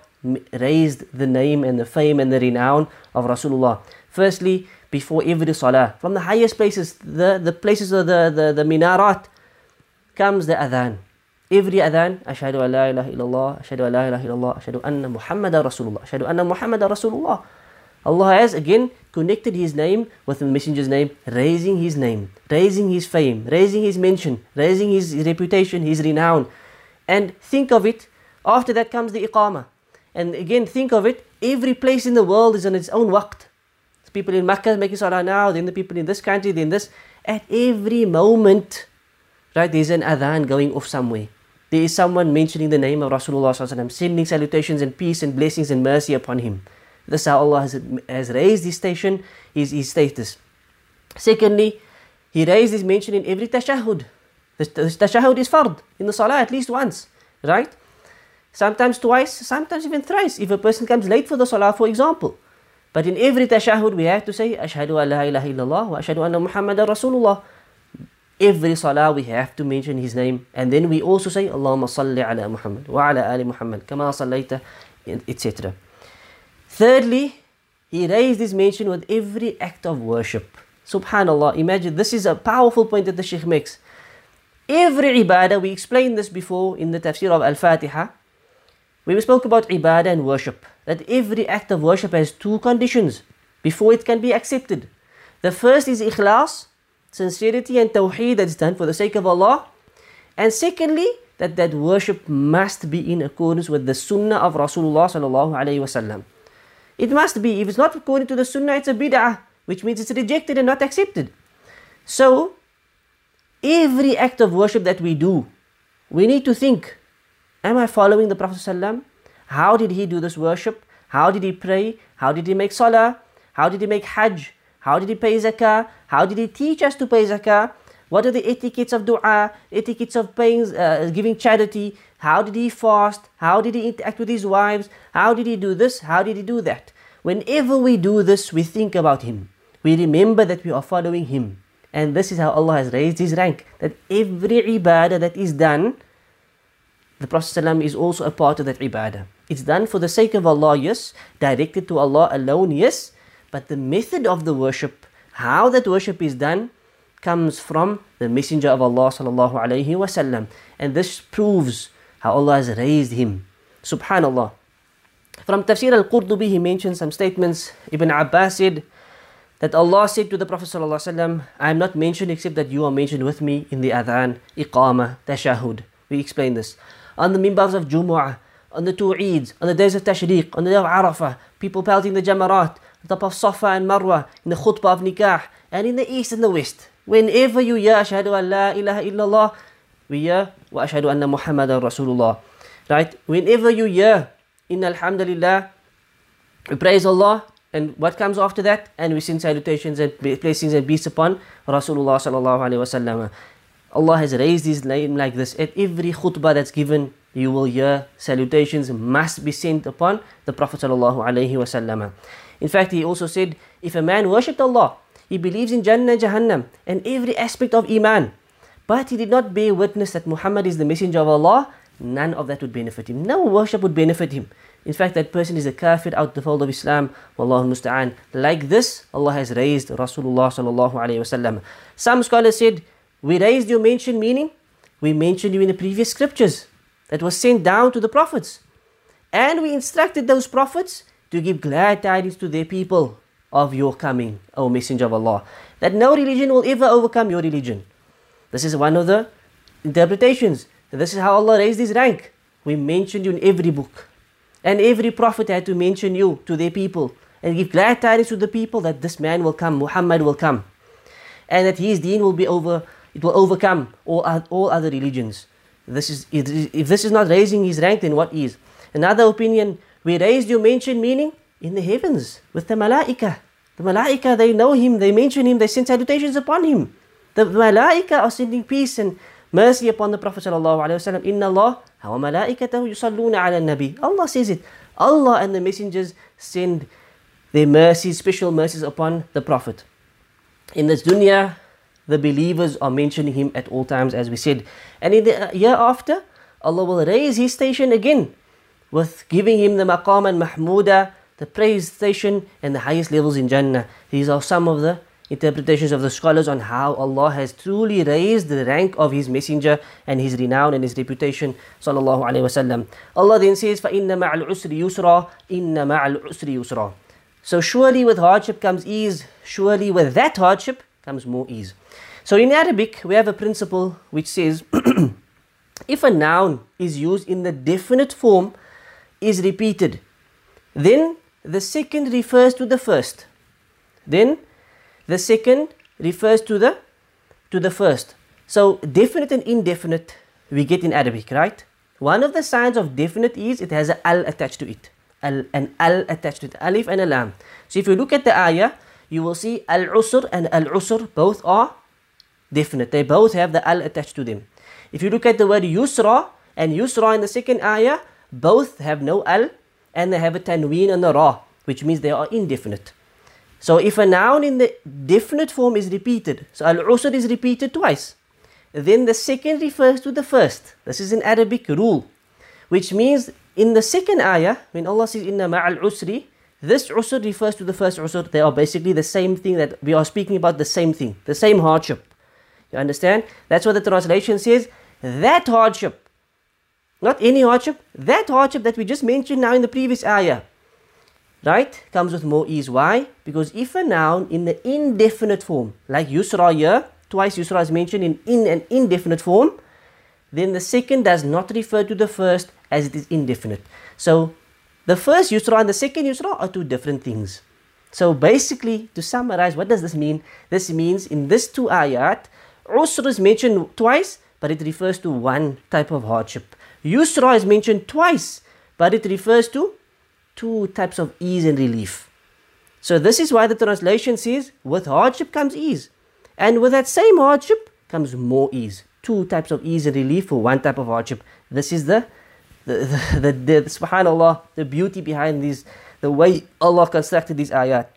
raised the name and the fame and the renown of Rasulullah. Firstly, before every salah, from the highest places, the, the places of the, the, the minarat, comes the adhan. Every adhan, Ashhadu an la ilaha illallah, Ashhadu an la ilaha illallah, Ashhadu anna Muhammadan Rasulullah, Ashhadu anna Muhammadan Rasulullah. Allah has again connected His name with the Messenger's name, raising His name, raising His fame, raising His mention, raising His reputation, His renown. And think of it, after that comes the iqamah. And again, think of it, every place in the world is on its own waqt. People in Makkah making salah now, then the people in this country, then this. At every moment, right, there's an adhan going off somewhere. There is someone mentioning the name of Rasulullah sending salutations and peace and blessings and mercy upon him. This is how Allah has, has raised his station, his, his status. Secondly, he raised his mention in every tashahud. The, the tashahud is fard in the salah at least once, right? Sometimes twice, sometimes even thrice if a person comes late for the salah, for example. But in every tashahud we have to say, Ashhadu an la ilaha illallah wa ashhadu anna Muhammadan Rasulullah. Every salah we have to mention his name and then we also say Allahumma salli ala Muhammad wa ala ali Muhammad kama sallaita etc. Thirdly, he raised his mention with every act of worship. Subhanallah, imagine this is a powerful point that the Sheikh makes. Every ibadah, we explained this before in the tafsir of Al-Fatiha. We spoke about ibadah and worship. That every act of worship has two conditions before it can be accepted. The first is ikhlas, sincerity and tawheed that's done for the sake of Allah. And secondly, that that worship must be in accordance with the sunnah of Rasulullah sallallahu alaihi wasallam. It must be. If it's not according to the sunnah, it's a bid'ah, which means it's rejected and not accepted. So, every act of worship that we do, we need to think, am I following the Prophet sallam? How did he do this worship? How did he pray? How did he make salah? How did he make hajj? How did he pay zakah? How did he teach us to pay zakah? What are the etiquettes of dua, etiquettes of paying, uh, giving charity? How did he fast? How did he interact with his wives? How did he do this? How did he do that? Whenever we do this, we think about him. We remember that we are following him. And this is how Allah has raised his rank. That every ibadah that is done, the Prophet ﷺ is also a part of that ibadah. It's done for the sake of Allah, yes. Directed to Allah alone, yes. But the method of the worship, how that worship is done, comes from the Messenger of Allah sallallahu wasallam, and this proves how Allah has raised him. Subhanallah. From Tafsir al-Qurtubi, he mentions some statements. Ibn Abbas said that Allah said to the Prophet sallallahu alaihi wasallam, "I am not mentioned except that you are mentioned with me in the adhan, iqama, tashahud." We explain this on the mimbars of Jumu'ah, on the two Eids, on the days of Tashriq, on the day of Arafah, people pelting the Jamarat, on top of Safa and Marwa, in the khutbah of Nikah, and in the east and the west. Whenever you hear Ashhadu an la ilaha illallah, we hear Wa Ashhadu anna Muhammadan Rasulullah. Right? Whenever you hear in Alhamdulillah, we praise Allah, and what comes after that? And we send salutations and blessings and peace upon Rasulullah sallallahu alaihi wasallam. Allah has raised His name like this. At every khutbah that's given, you will hear salutations must be sent upon the Prophet sallallahu. In fact, he also said, if a man worshipped Allah, he believes in Jannah Jahannam and every aspect of Iman. But he did not bear witness that Muhammad is the messenger of Allah. None of that would benefit him. No worship would benefit him. In fact, that person is a kafir out the fold of Islam. Wallahu musta'an. Like this, Allah has raised Rasulullah sallallahu wasallam. Some scholars said, we raised your mention meaning, we mentioned you in the previous scriptures that was sent down to the prophets. And we instructed those prophets to give glad tidings to their people of your coming, O Messenger of Allah. That no religion will ever overcome your religion. This is one of the interpretations. This is how Allah raised His rank. We mentioned you in every book. And every prophet had to mention you to their people. and give glad tidings to the people that this man will come, Muhammad will come, and that his deen will be over, it will overcome all, all other religions. This is, if this is not raising his rank, then what is? Another opinion, we raised you mention meaning in the heavens with the malaika. The malaika, they know him, they mention him, they send salutations upon him. The malaika are sending peace and mercy upon the Prophet sallallahu alaihi wasallam. Inna Allah wa yusalluna ala nabi. Allah says it. Allah and the messengers send their mercies, special mercies upon the Prophet. In this dunya, the believers are mentioning him at all times, as we said. And in the year after, Allah will raise his station again with giving him the maqam and mahmuda, the praise station, and the highest levels in Jannah. These are some of the interpretations of the scholars on how Allah has truly raised the rank of His Messenger and His renown and His reputation. Sallallahu Alaihi Wasallam. Allah then says, فَإِنَّ مَعَ الْعُسْرِ يُسْرًا إِنَّ مَعَ الْعُسْرِ يُسْرًا So surely with hardship comes ease. Surely with that hardship comes more ease. So in Arabic, we have a principle which says, if a noun is used in the definite form, is repeated, then the second refers to the first. Then the second refers to the to the first. So definite and indefinite we get in Arabic, right? One of the signs of definite is it has an al attached to it. Al, an al attached to it. Alif and a lam. So if you look at the ayah, you will see al usr and al usr both are definite. They both have the al attached to them. If you look at the word yusra and yusra in the second ayah, both have no al and they have a tanween and a ra, which means they are indefinite. So if a noun in the definite form is repeated, so al-usr is repeated twice, then the second refers to the first. This is an Arabic rule, which means in the second ayah, when Allah says inna ma'al usri, this usr refers to the first usr. They are basically the same thing that we are speaking about the same thing, the same hardship. You understand? That's what the translation says. That hardship, not any hardship, that hardship that we just mentioned now in the previous ayah, right, comes with more ease. Why? Because if a noun in the indefinite form, like yusra here, twice yusra is mentioned in, in an indefinite form, then the second does not refer to the first as it is indefinite. So the first yusra and the second yusra are two different things. So basically, to summarize, what does this mean? This means in this two ayat, usr is mentioned twice, but it refers to one type of hardship. Yusra is mentioned twice, but it refers to two types of ease and relief. So this is why the translation says, with hardship comes ease. And with that same hardship comes more ease. Two types of ease and relief for one type of hardship. This is the, the, the, the, the, the subhanAllah, the beauty behind these, the way Allah constructed these ayat.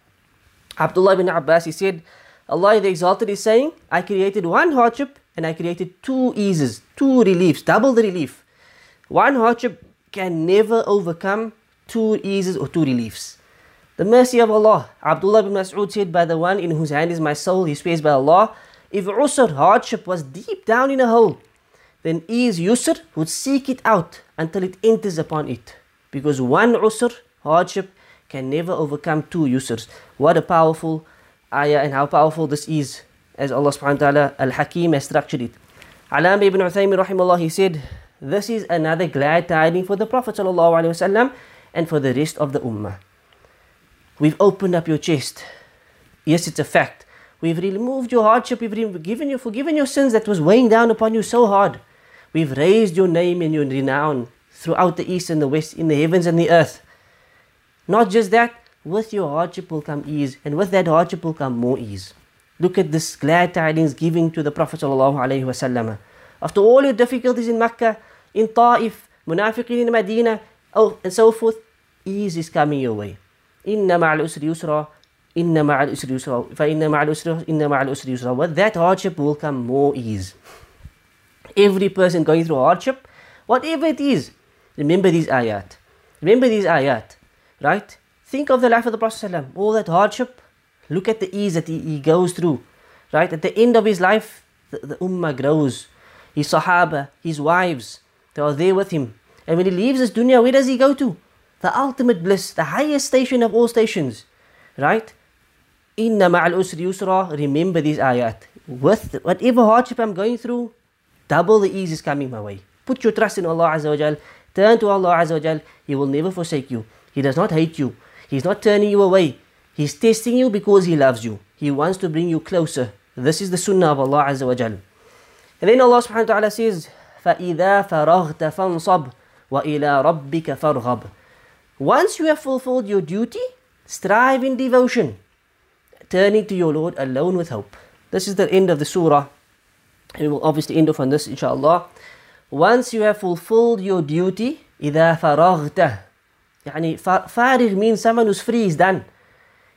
Abdullah ibn Abbas, he said, Allah the Exalted is saying, I created one hardship and I created two eases, two reliefs, double the relief. One hardship can never overcome two eases or two reliefs. The mercy of Allah. Abdullah bin Mas'ud said, By the one in whose hand is my soul, he swears by Allah, if usr, hardship, was deep down in a hole, then ease yusr would seek it out until it enters upon it. Because one usr, hardship, can never overcome two yusrs. What a powerful ayah and how powerful this is as Allah subhanahu wa ta'ala al-Hakim has structured it. Alam ibn Uthaymin rahimahullah, he said, this is another glad tidings for the Prophet sallallahu alaihi wasallam and for the rest of the ummah. We've opened up your chest. Yes, it's a fact. We've removed your hardship. We've given you, forgiven your sins that was weighing down upon you so hard. We've raised your name and your renown throughout the east and the west, in the heavens and the earth. Not just that, with your hardship will come ease, and with that hardship will come more ease. Look at this glad tidings giving to the Prophet ﷺ. After all your difficulties in Mecca, in Ta'if, Munafiqin in Medina, oh, and so forth, ease is coming your way. Inna ma'al usri yusra, inna ma'al usri yusra, fa inna ma'al usri, inna ma'al usri yusra. With that hardship will come more ease. Every person going through hardship, whatever it is, remember these ayat. Remember these ayat, right? Think of the life of the Prophet all that hardship. Look at the ease that he, he goes through, right? At the end of his life, the, the ummah grows. His sahaba, his wives, they are there with him. And when he leaves this dunya, where does he go to? The ultimate bliss, the highest station of all stations. Right? Inna ma'al usri yusra. Remember these ayat. With whatever hardship I'm going through, double the ease is coming my way. Put your trust in Allah Azza wa Jal. Turn to Allah Azza wa Jal. He will never forsake you. He does not hate you. He's not turning you away. He's testing you because He loves you. He wants to bring you closer. This is the sunnah of Allah Azza wa Jal. And then Allah subhanahu wa ta'ala says, فَإِذَا فَرَغْتَ فَانصَبْ وَإِلَىٰ رَبِّكَ فَارْغَبْ Once you have fulfilled your duty, strive in devotion, turning to your Lord alone with hope. This is the end of the surah. And we will obviously end off on this, inshallah. Once you have fulfilled your duty, إِذَا فَرَغْتَ يعني فارغ means someone who's free is done.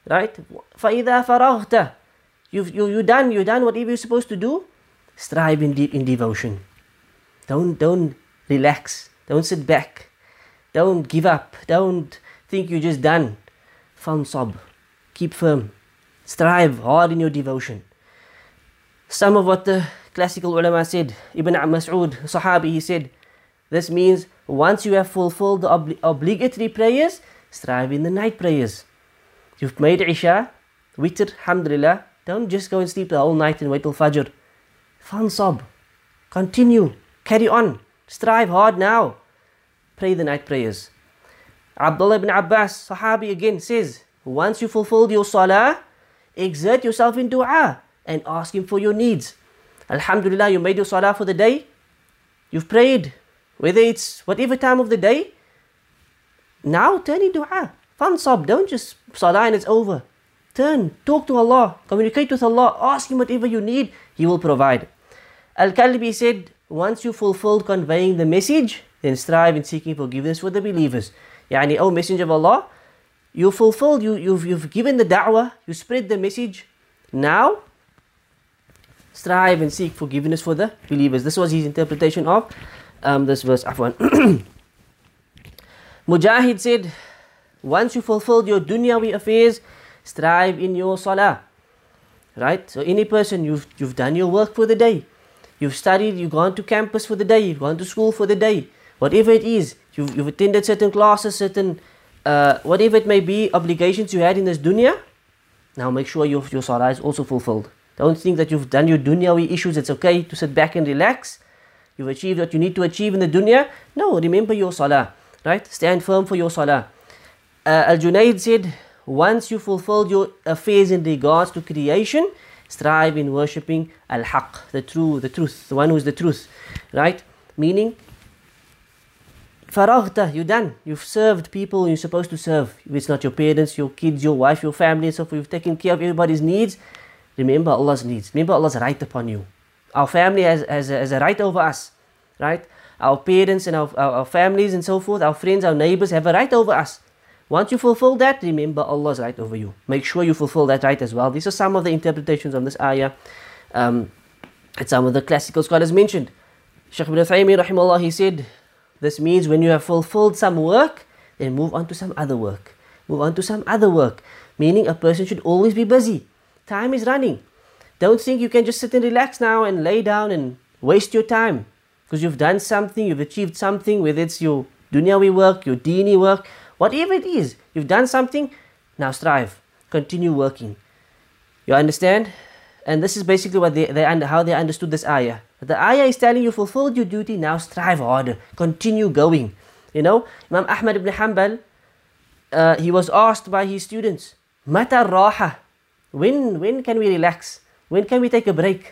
Right? فَإِذَا فَرَغْتَ You've, you, you done, you done whatever you're supposed to do. Strive in, de- in devotion. Don't, don't relax. Don't sit back. Don't give up. Don't think you're just done. Fansab. Keep firm. Strive hard in your devotion. Some of what the classical ulama said, Ibn Mas'ud, Sahabi, he said, this means once you have fulfilled the obli- obligatory prayers, strive in the night prayers. You've made Isha, witr, alhamdulillah. Don't just go and sleep the whole night and wait till Fajr. Fansab. Continue. Carry on. Strive hard now. Pray the night prayers. Abdullah ibn Abbas, Sahabi again, says, once you fulfilled your salah, exert yourself in dua and ask Him for your needs. Alhamdulillah, you made your salah for the day. You've prayed, whether it's whatever time of the day. Now turn in dua. Fansab, don't just salah and it's over. Turn, talk to Allah, communicate with Allah, ask Him whatever you need, He will provide. Al Kalbi said, once you fulfilled conveying the message, then strive in seeking forgiveness for the believers. Yani, O Messenger of Allah, you fulfilled, you, you've, you've given the da'wah, you spread the message. Now, strive and seek forgiveness for the believers. This was his interpretation of um, this verse. Afwan. Mujahid said, once you fulfilled your dunyawi affairs, strive in your salah. Right? So any person, you've, you've done your work for the day. You've studied, you've gone to campus for the day, you've gone to school for the day. Whatever it is, you've, you've attended certain classes, certain, uh, whatever it may be, obligations you had in this dunya. Now make sure your, your salah is also fulfilled. Don't think that you've done your dunyawi issues, it's okay to sit back and relax. You've achieved what you need to achieve in the dunya. No, remember your salah, right? Stand firm for your salah. Uh, Al Junaid said, once you fulfilled your affairs in regards to creation, strive in worshipping Al Haq, the true, the truth, the one who is the truth, right? Meaning, faraghta, you're done. You've served people you're supposed to serve. If it's not your parents, your kids, your wife, your family, and so forth, you've taken care of everybody's needs. Remember Allah's needs. Remember Allah's right upon you. Our family has, has, a, has a right over us, right? Our parents and our, our, our families and so forth, our friends, our neighbors have a right over us. Once you fulfill that, remember Allah's right over you. Make sure you fulfill that right as well. These are some of the interpretations on this ayah. Um, some of the classical scholars mentioned. Shaykh ibn Uthaymeen, rahimahullah, he said, this means when you have fulfilled some work, then move on to some other work. Move on to some other work. Meaning a person should always be busy. Time is running. Don't think you can just sit and relax now and lay down and waste your time. Because you've done something, you've achieved something, whether it's your dunyawi work, your dini work, whatever it is, you've done something, now strive. Continue working. You understand? And this is basically what they, they how they understood this ayah. The ayah is telling you fulfilled your duty, now strive harder, continue going. You know, Imam Ahmad ibn Hanbal, uh, he was asked by his students, Mata raha, when, when can we relax? When can we take a break?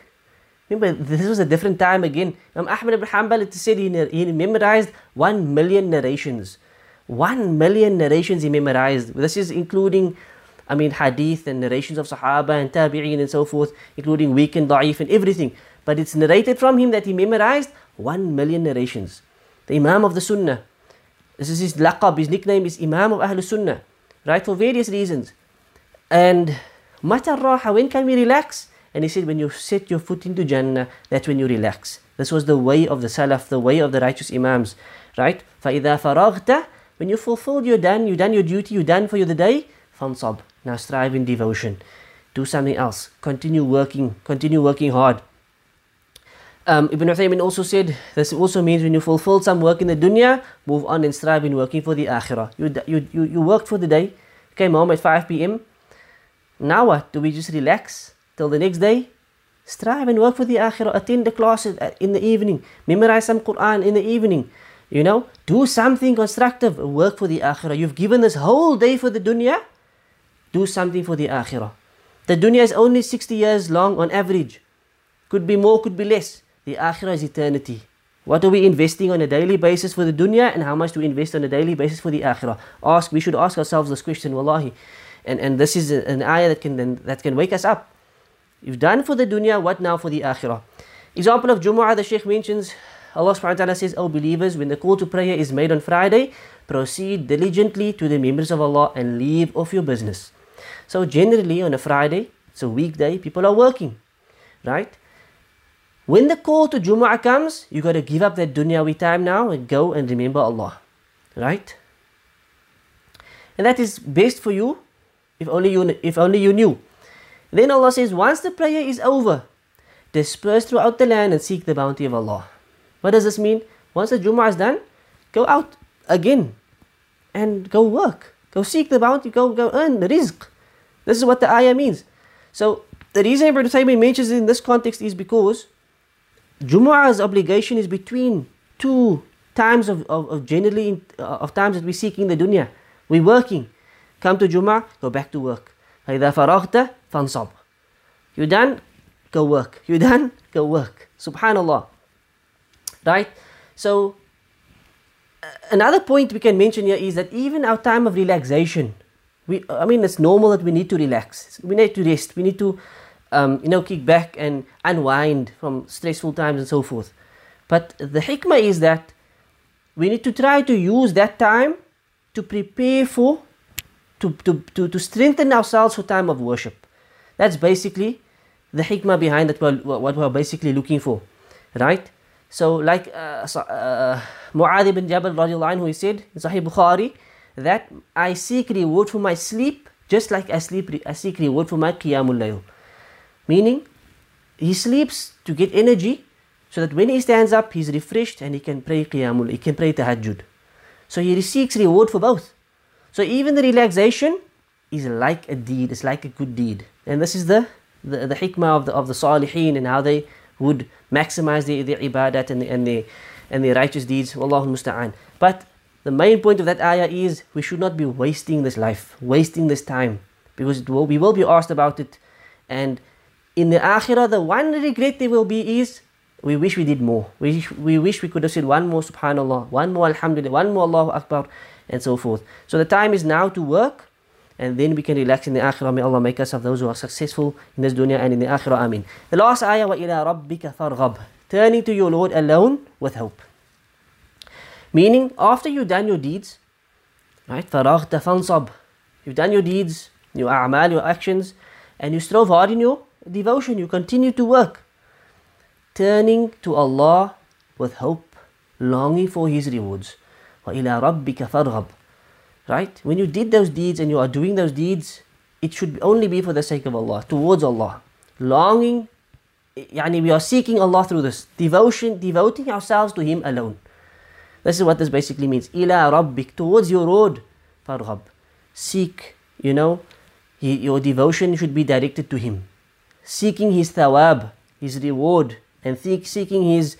Remember, this was a different time again. Imam Ahmad ibn Hanbal, it said he, he memorized one million narrations. One million narrations he memorized. This is including, I mean, hadith and narrations of Sahaba and Tabi'een and so forth, including weak and da'if and everything. But it's narrated from him that he memorized one million narrations. The Imam of the Sunnah. This is his laqab, his nickname is Imam of Ahlul Sunnah. Right, for various reasons. And Mata raha, when can we relax? And he said, when you set your foot into Jannah, that's when you relax. This was the way of the Salaf, the way of the righteous Imams. Right? فَإِذَا فَرَغْتَ When you fulfilled, you're done, you've done your duty, you're done for the day, fansab. Now strive in devotion. Do something else. Continue working, continue working hard. Um, Ibn Uthaymin also said, this also means when you fulfill some work in the dunya, move on and strive in working for the akhirah. You, you, you, you worked for the day, came home at 5 p.m., now what? Do we just relax Till the next day? Strive and work for the akhirah. Attend the classes in the evening. Memorize some Quran in the evening. You know, do something constructive, work for the akhirah. You've given this whole day for the dunya, do something for the akhirah. The dunya is only 60 years long on average. Could be more, could be less. The akhirah is eternity. What are we investing on a daily basis for the dunya and how much do we invest on a daily basis for the akhirah? Ask, we should ask ourselves this question, wallahi. And, and this is an ayah that can, that can wake us up. You've done for the dunya, what now for the akhirah? Example of Jumu'ah, the Shaykh mentions, Allah subhanahu wa ta'ala says, O believers, when the call to prayer is made on Friday, proceed diligently to the members of Allah and leave off your business. So generally on a Friday, it's a weekday, people are working, right? When the call to Jumu'ah comes, you got to give up that dunyawi time now and go and remember Allah, right? And that is best for you if only you, if only you knew. Then Allah says, once the prayer is over, disperse throughout the land and seek the bounty of Allah. What does this mean? Once the Jumu'ah is done, go out again and go work. Go seek the bounty, go, go earn the rizq. This is what the ayah means. So the reason Ibn Taymiyyah mentions it in this context is because Jumu'ah's obligation is between two times of, of, of generally uh, of times that we're seeking the dunya. We're working. Come to Jumu'ah, go back to work. فإذا فرغت فانصب. You done? Go work. You done? Go work. Subhanallah. Right? So, uh, another point we can mention here is that even our time of relaxation, we, I mean, it's normal that we need to relax. We need to rest. We need to, um, you know, kick back and unwind from stressful times and so forth. But the hikmah is that we need to try to use that time to prepare for to, to, to, to strengthen ourselves for time of worship. That's basically the hikmah behind it, what we're basically looking for, right? So, like uh, uh, Mu'adh ibn Jabal anhu, he said in Sahih Bukhari that I seek reward for my sleep just like I sleep, I seek reward for my qiyamul layl. Meaning, he sleeps to get energy so that when he stands up, he's refreshed and he can pray qiyamul, he can pray tahajjud. So he seeks reward for both. So even the relaxation is like a deed, it's like a good deed. And this is the, the, the hikmah of the, of the salihin and how they would maximize the, their ibadat and, the, and, their, and their righteous deeds. Wallahu musta'an. But the main point of that ayah is we should not be wasting this life, wasting this time. Because will, we will be asked about it. And in the akhirah, the one regret there will be is we wish we did more. We, we wish we could have said one more subhanallah, one more alhamdulillah, one more Allahu Akbar and so forth. So the time is now to work and then we can relax in the akhirah. May Allah make us of those who are successful in this dunya and in the akhirah. Ameen. The last ayah, وَإِلَىٰ رَبِّكَ فَارْغَبْ Turning to your Lord alone with hope. Meaning, after you've done your deeds, right? فَرَغْتَ فَانْصَبْ You've done your deeds, your a'mal, your actions, and you strove hard in your devotion. You continue to work. Turning to Allah with hope, longing for His rewards. وَإِلَىٰ رَبِّكَ فَارْغَبْ Right? When you did those deeds and you are doing those deeds, it should only be for the sake of Allah, towards Allah. Longing, yani we are seeking Allah through this. Devotion, devoting ourselves to Him alone. This is what this basically means. Ila Rabbik, towards your Lord, Farghab. Seek, you know, your devotion should be directed to Him. Seeking His thawab, His reward, and seeking His,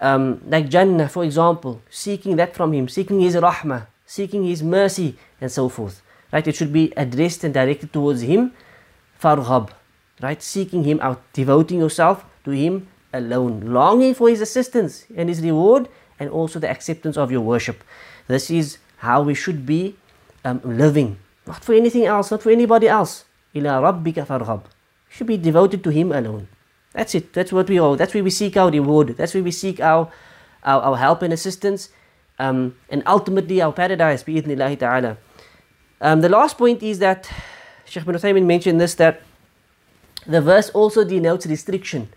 um, like Jannah, for example, seeking that from Him, seeking His rahmah, seeking His mercy, and so forth. Right? It should be addressed and directed towards Him. Farghab, right? Seeking Him out, devoting yourself to Him alone, longing for His assistance and His reward, and also the acceptance of your worship. This is how we should be um, living, not for anything else, not for anybody else. Ila rabbika farghab. Should be devoted to Him alone. That's it. That's what we all. That's where we seek our reward. That's where we seek our our, our help and assistance, um, and ultimately our paradise, be ta'ala. Um, the last point is that Sheikh bin Uthaymin mentioned this that the verse also denotes restriction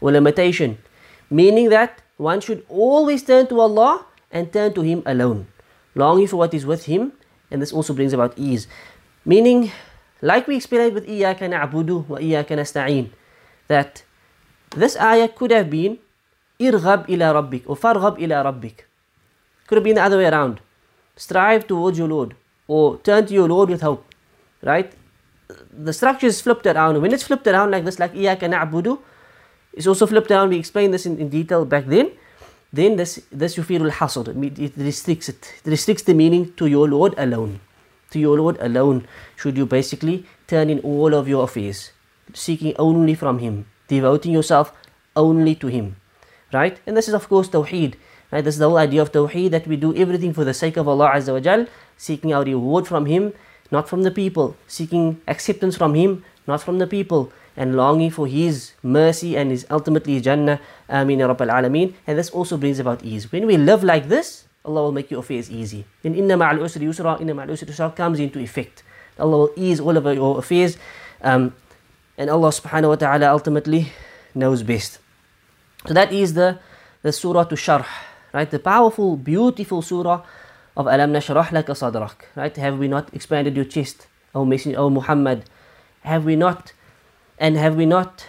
or limitation, meaning that one should always turn to Allah and turn to Him alone, longing for what is with Him, and this also brings about ease. Meaning, like we explained with Iyaka na'budu wa Iyaka nasta'een, that this ayah could have been irghab ila rabbik or farghab ila rabbik could have been the other way around. Strive towards your Lord or turn to your Lord with hope. Right? The structure is flipped around. When it's flipped around like this, like Iyaka na'budu, it's also flipped around. We explained this in, in detail back then. Then this this yufidul hasr. It restricts it. It restricts the meaning to your Lord alone. To your Lord alone should you basically turn in all of your affairs, seeking only from Him, devoting yourself only to Him. Right? And this is of course Tawheed right this is the whole idea of tawheed that we do everything for the sake of Allah Azza wa Jal seeking our reward from him not from the people seeking acceptance from him not from the people and longing for His mercy and His ultimately Jannah. Ameen Rabbal Alameen. And this also brings about ease. When we live like this, Allah will make your affairs easy. Then inna ma'al usri yusra, inna ma'al usri yusra comes into effect. Allah will ease all of your affairs. Um, and Allah subhanahu wa ta'ala ultimately knows best. So that is the, the surah to sharh, right? The powerful, beautiful surah of Alam Nashrah Laka Sadrak, right? Have we not expanded your chest, O Messenger, O Muhammad? Have we not and have we not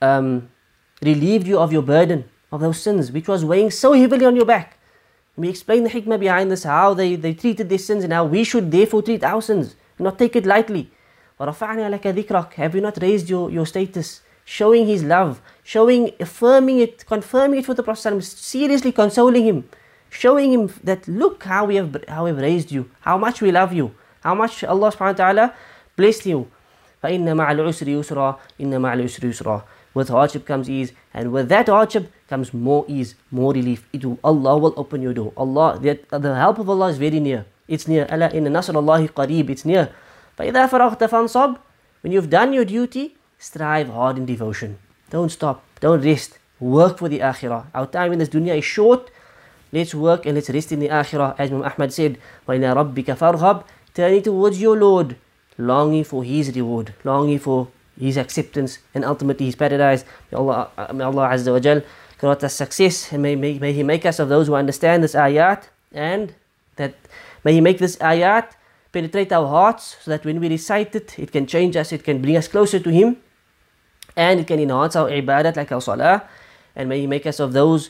um, relieved you of your burden of those sins which was weighing so heavily on your back? We explain the hikmah behind this, how they, they treated their sins and how we should therefore treat our sins, not take it lightly. Have we not raised your, your status, showing his love, showing, affirming it, confirming it for the Prophet, seriously consoling him, showing him that look how we have how we have raised you, how much we love you, how much Allah subhanahu wa ta'ala blessed you. فَإِنَّ مَعَ الْعُسْرِ يُسْرًا إِنَّ مَعَ الْعُسْرِ يُسْرًا With hardship comes ease, and with that hardship comes more ease, more relief. It will, Allah will open your door. Allah, the, the help of Allah is very near. It's near. أَلَا إِنَّ نَصْرَ اللَّهِ قَرِيب It's near. فَإِذَا فَرَغْتَ فَانْصَبْ When you've done your duty, strive hard in devotion. Don't stop. Don't rest. Work for the akhirah. Our time in this dunya is short. Let's work and let's rest in the akhirah. As Imam Ahmad said, وَإِلَى رَبِّكَ فَارْغَبْ Turning towards your Lord longing for His reward, longing for His acceptance, and ultimately His paradise. May Allah, may Allah Azza wa Jal grant us success, and may, may, may He make us of those who understand this ayat, and that may He make this ayat penetrate our hearts, so that when we recite it, it can change us, it can bring us closer to Him, and it can enhance our ibadat like our salah, and may He make us of those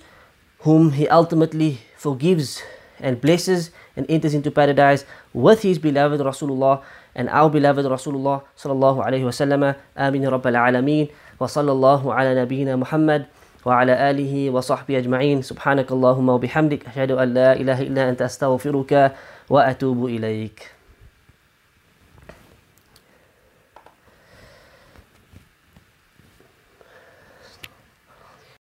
whom He ultimately forgives and blesses and enters into paradise with His beloved Rasulullah and our beloved Rasulullah sallallahu alaihi wasallam. Amin Rabbil Alameen. Wa sallallahu ala nabiyyina Muhammad وعلى آله وصحبه أجمعين سبحانك اللهم وبحمدك أشهد أن لا إله إلا أنت أستغفرك وأتوب إليك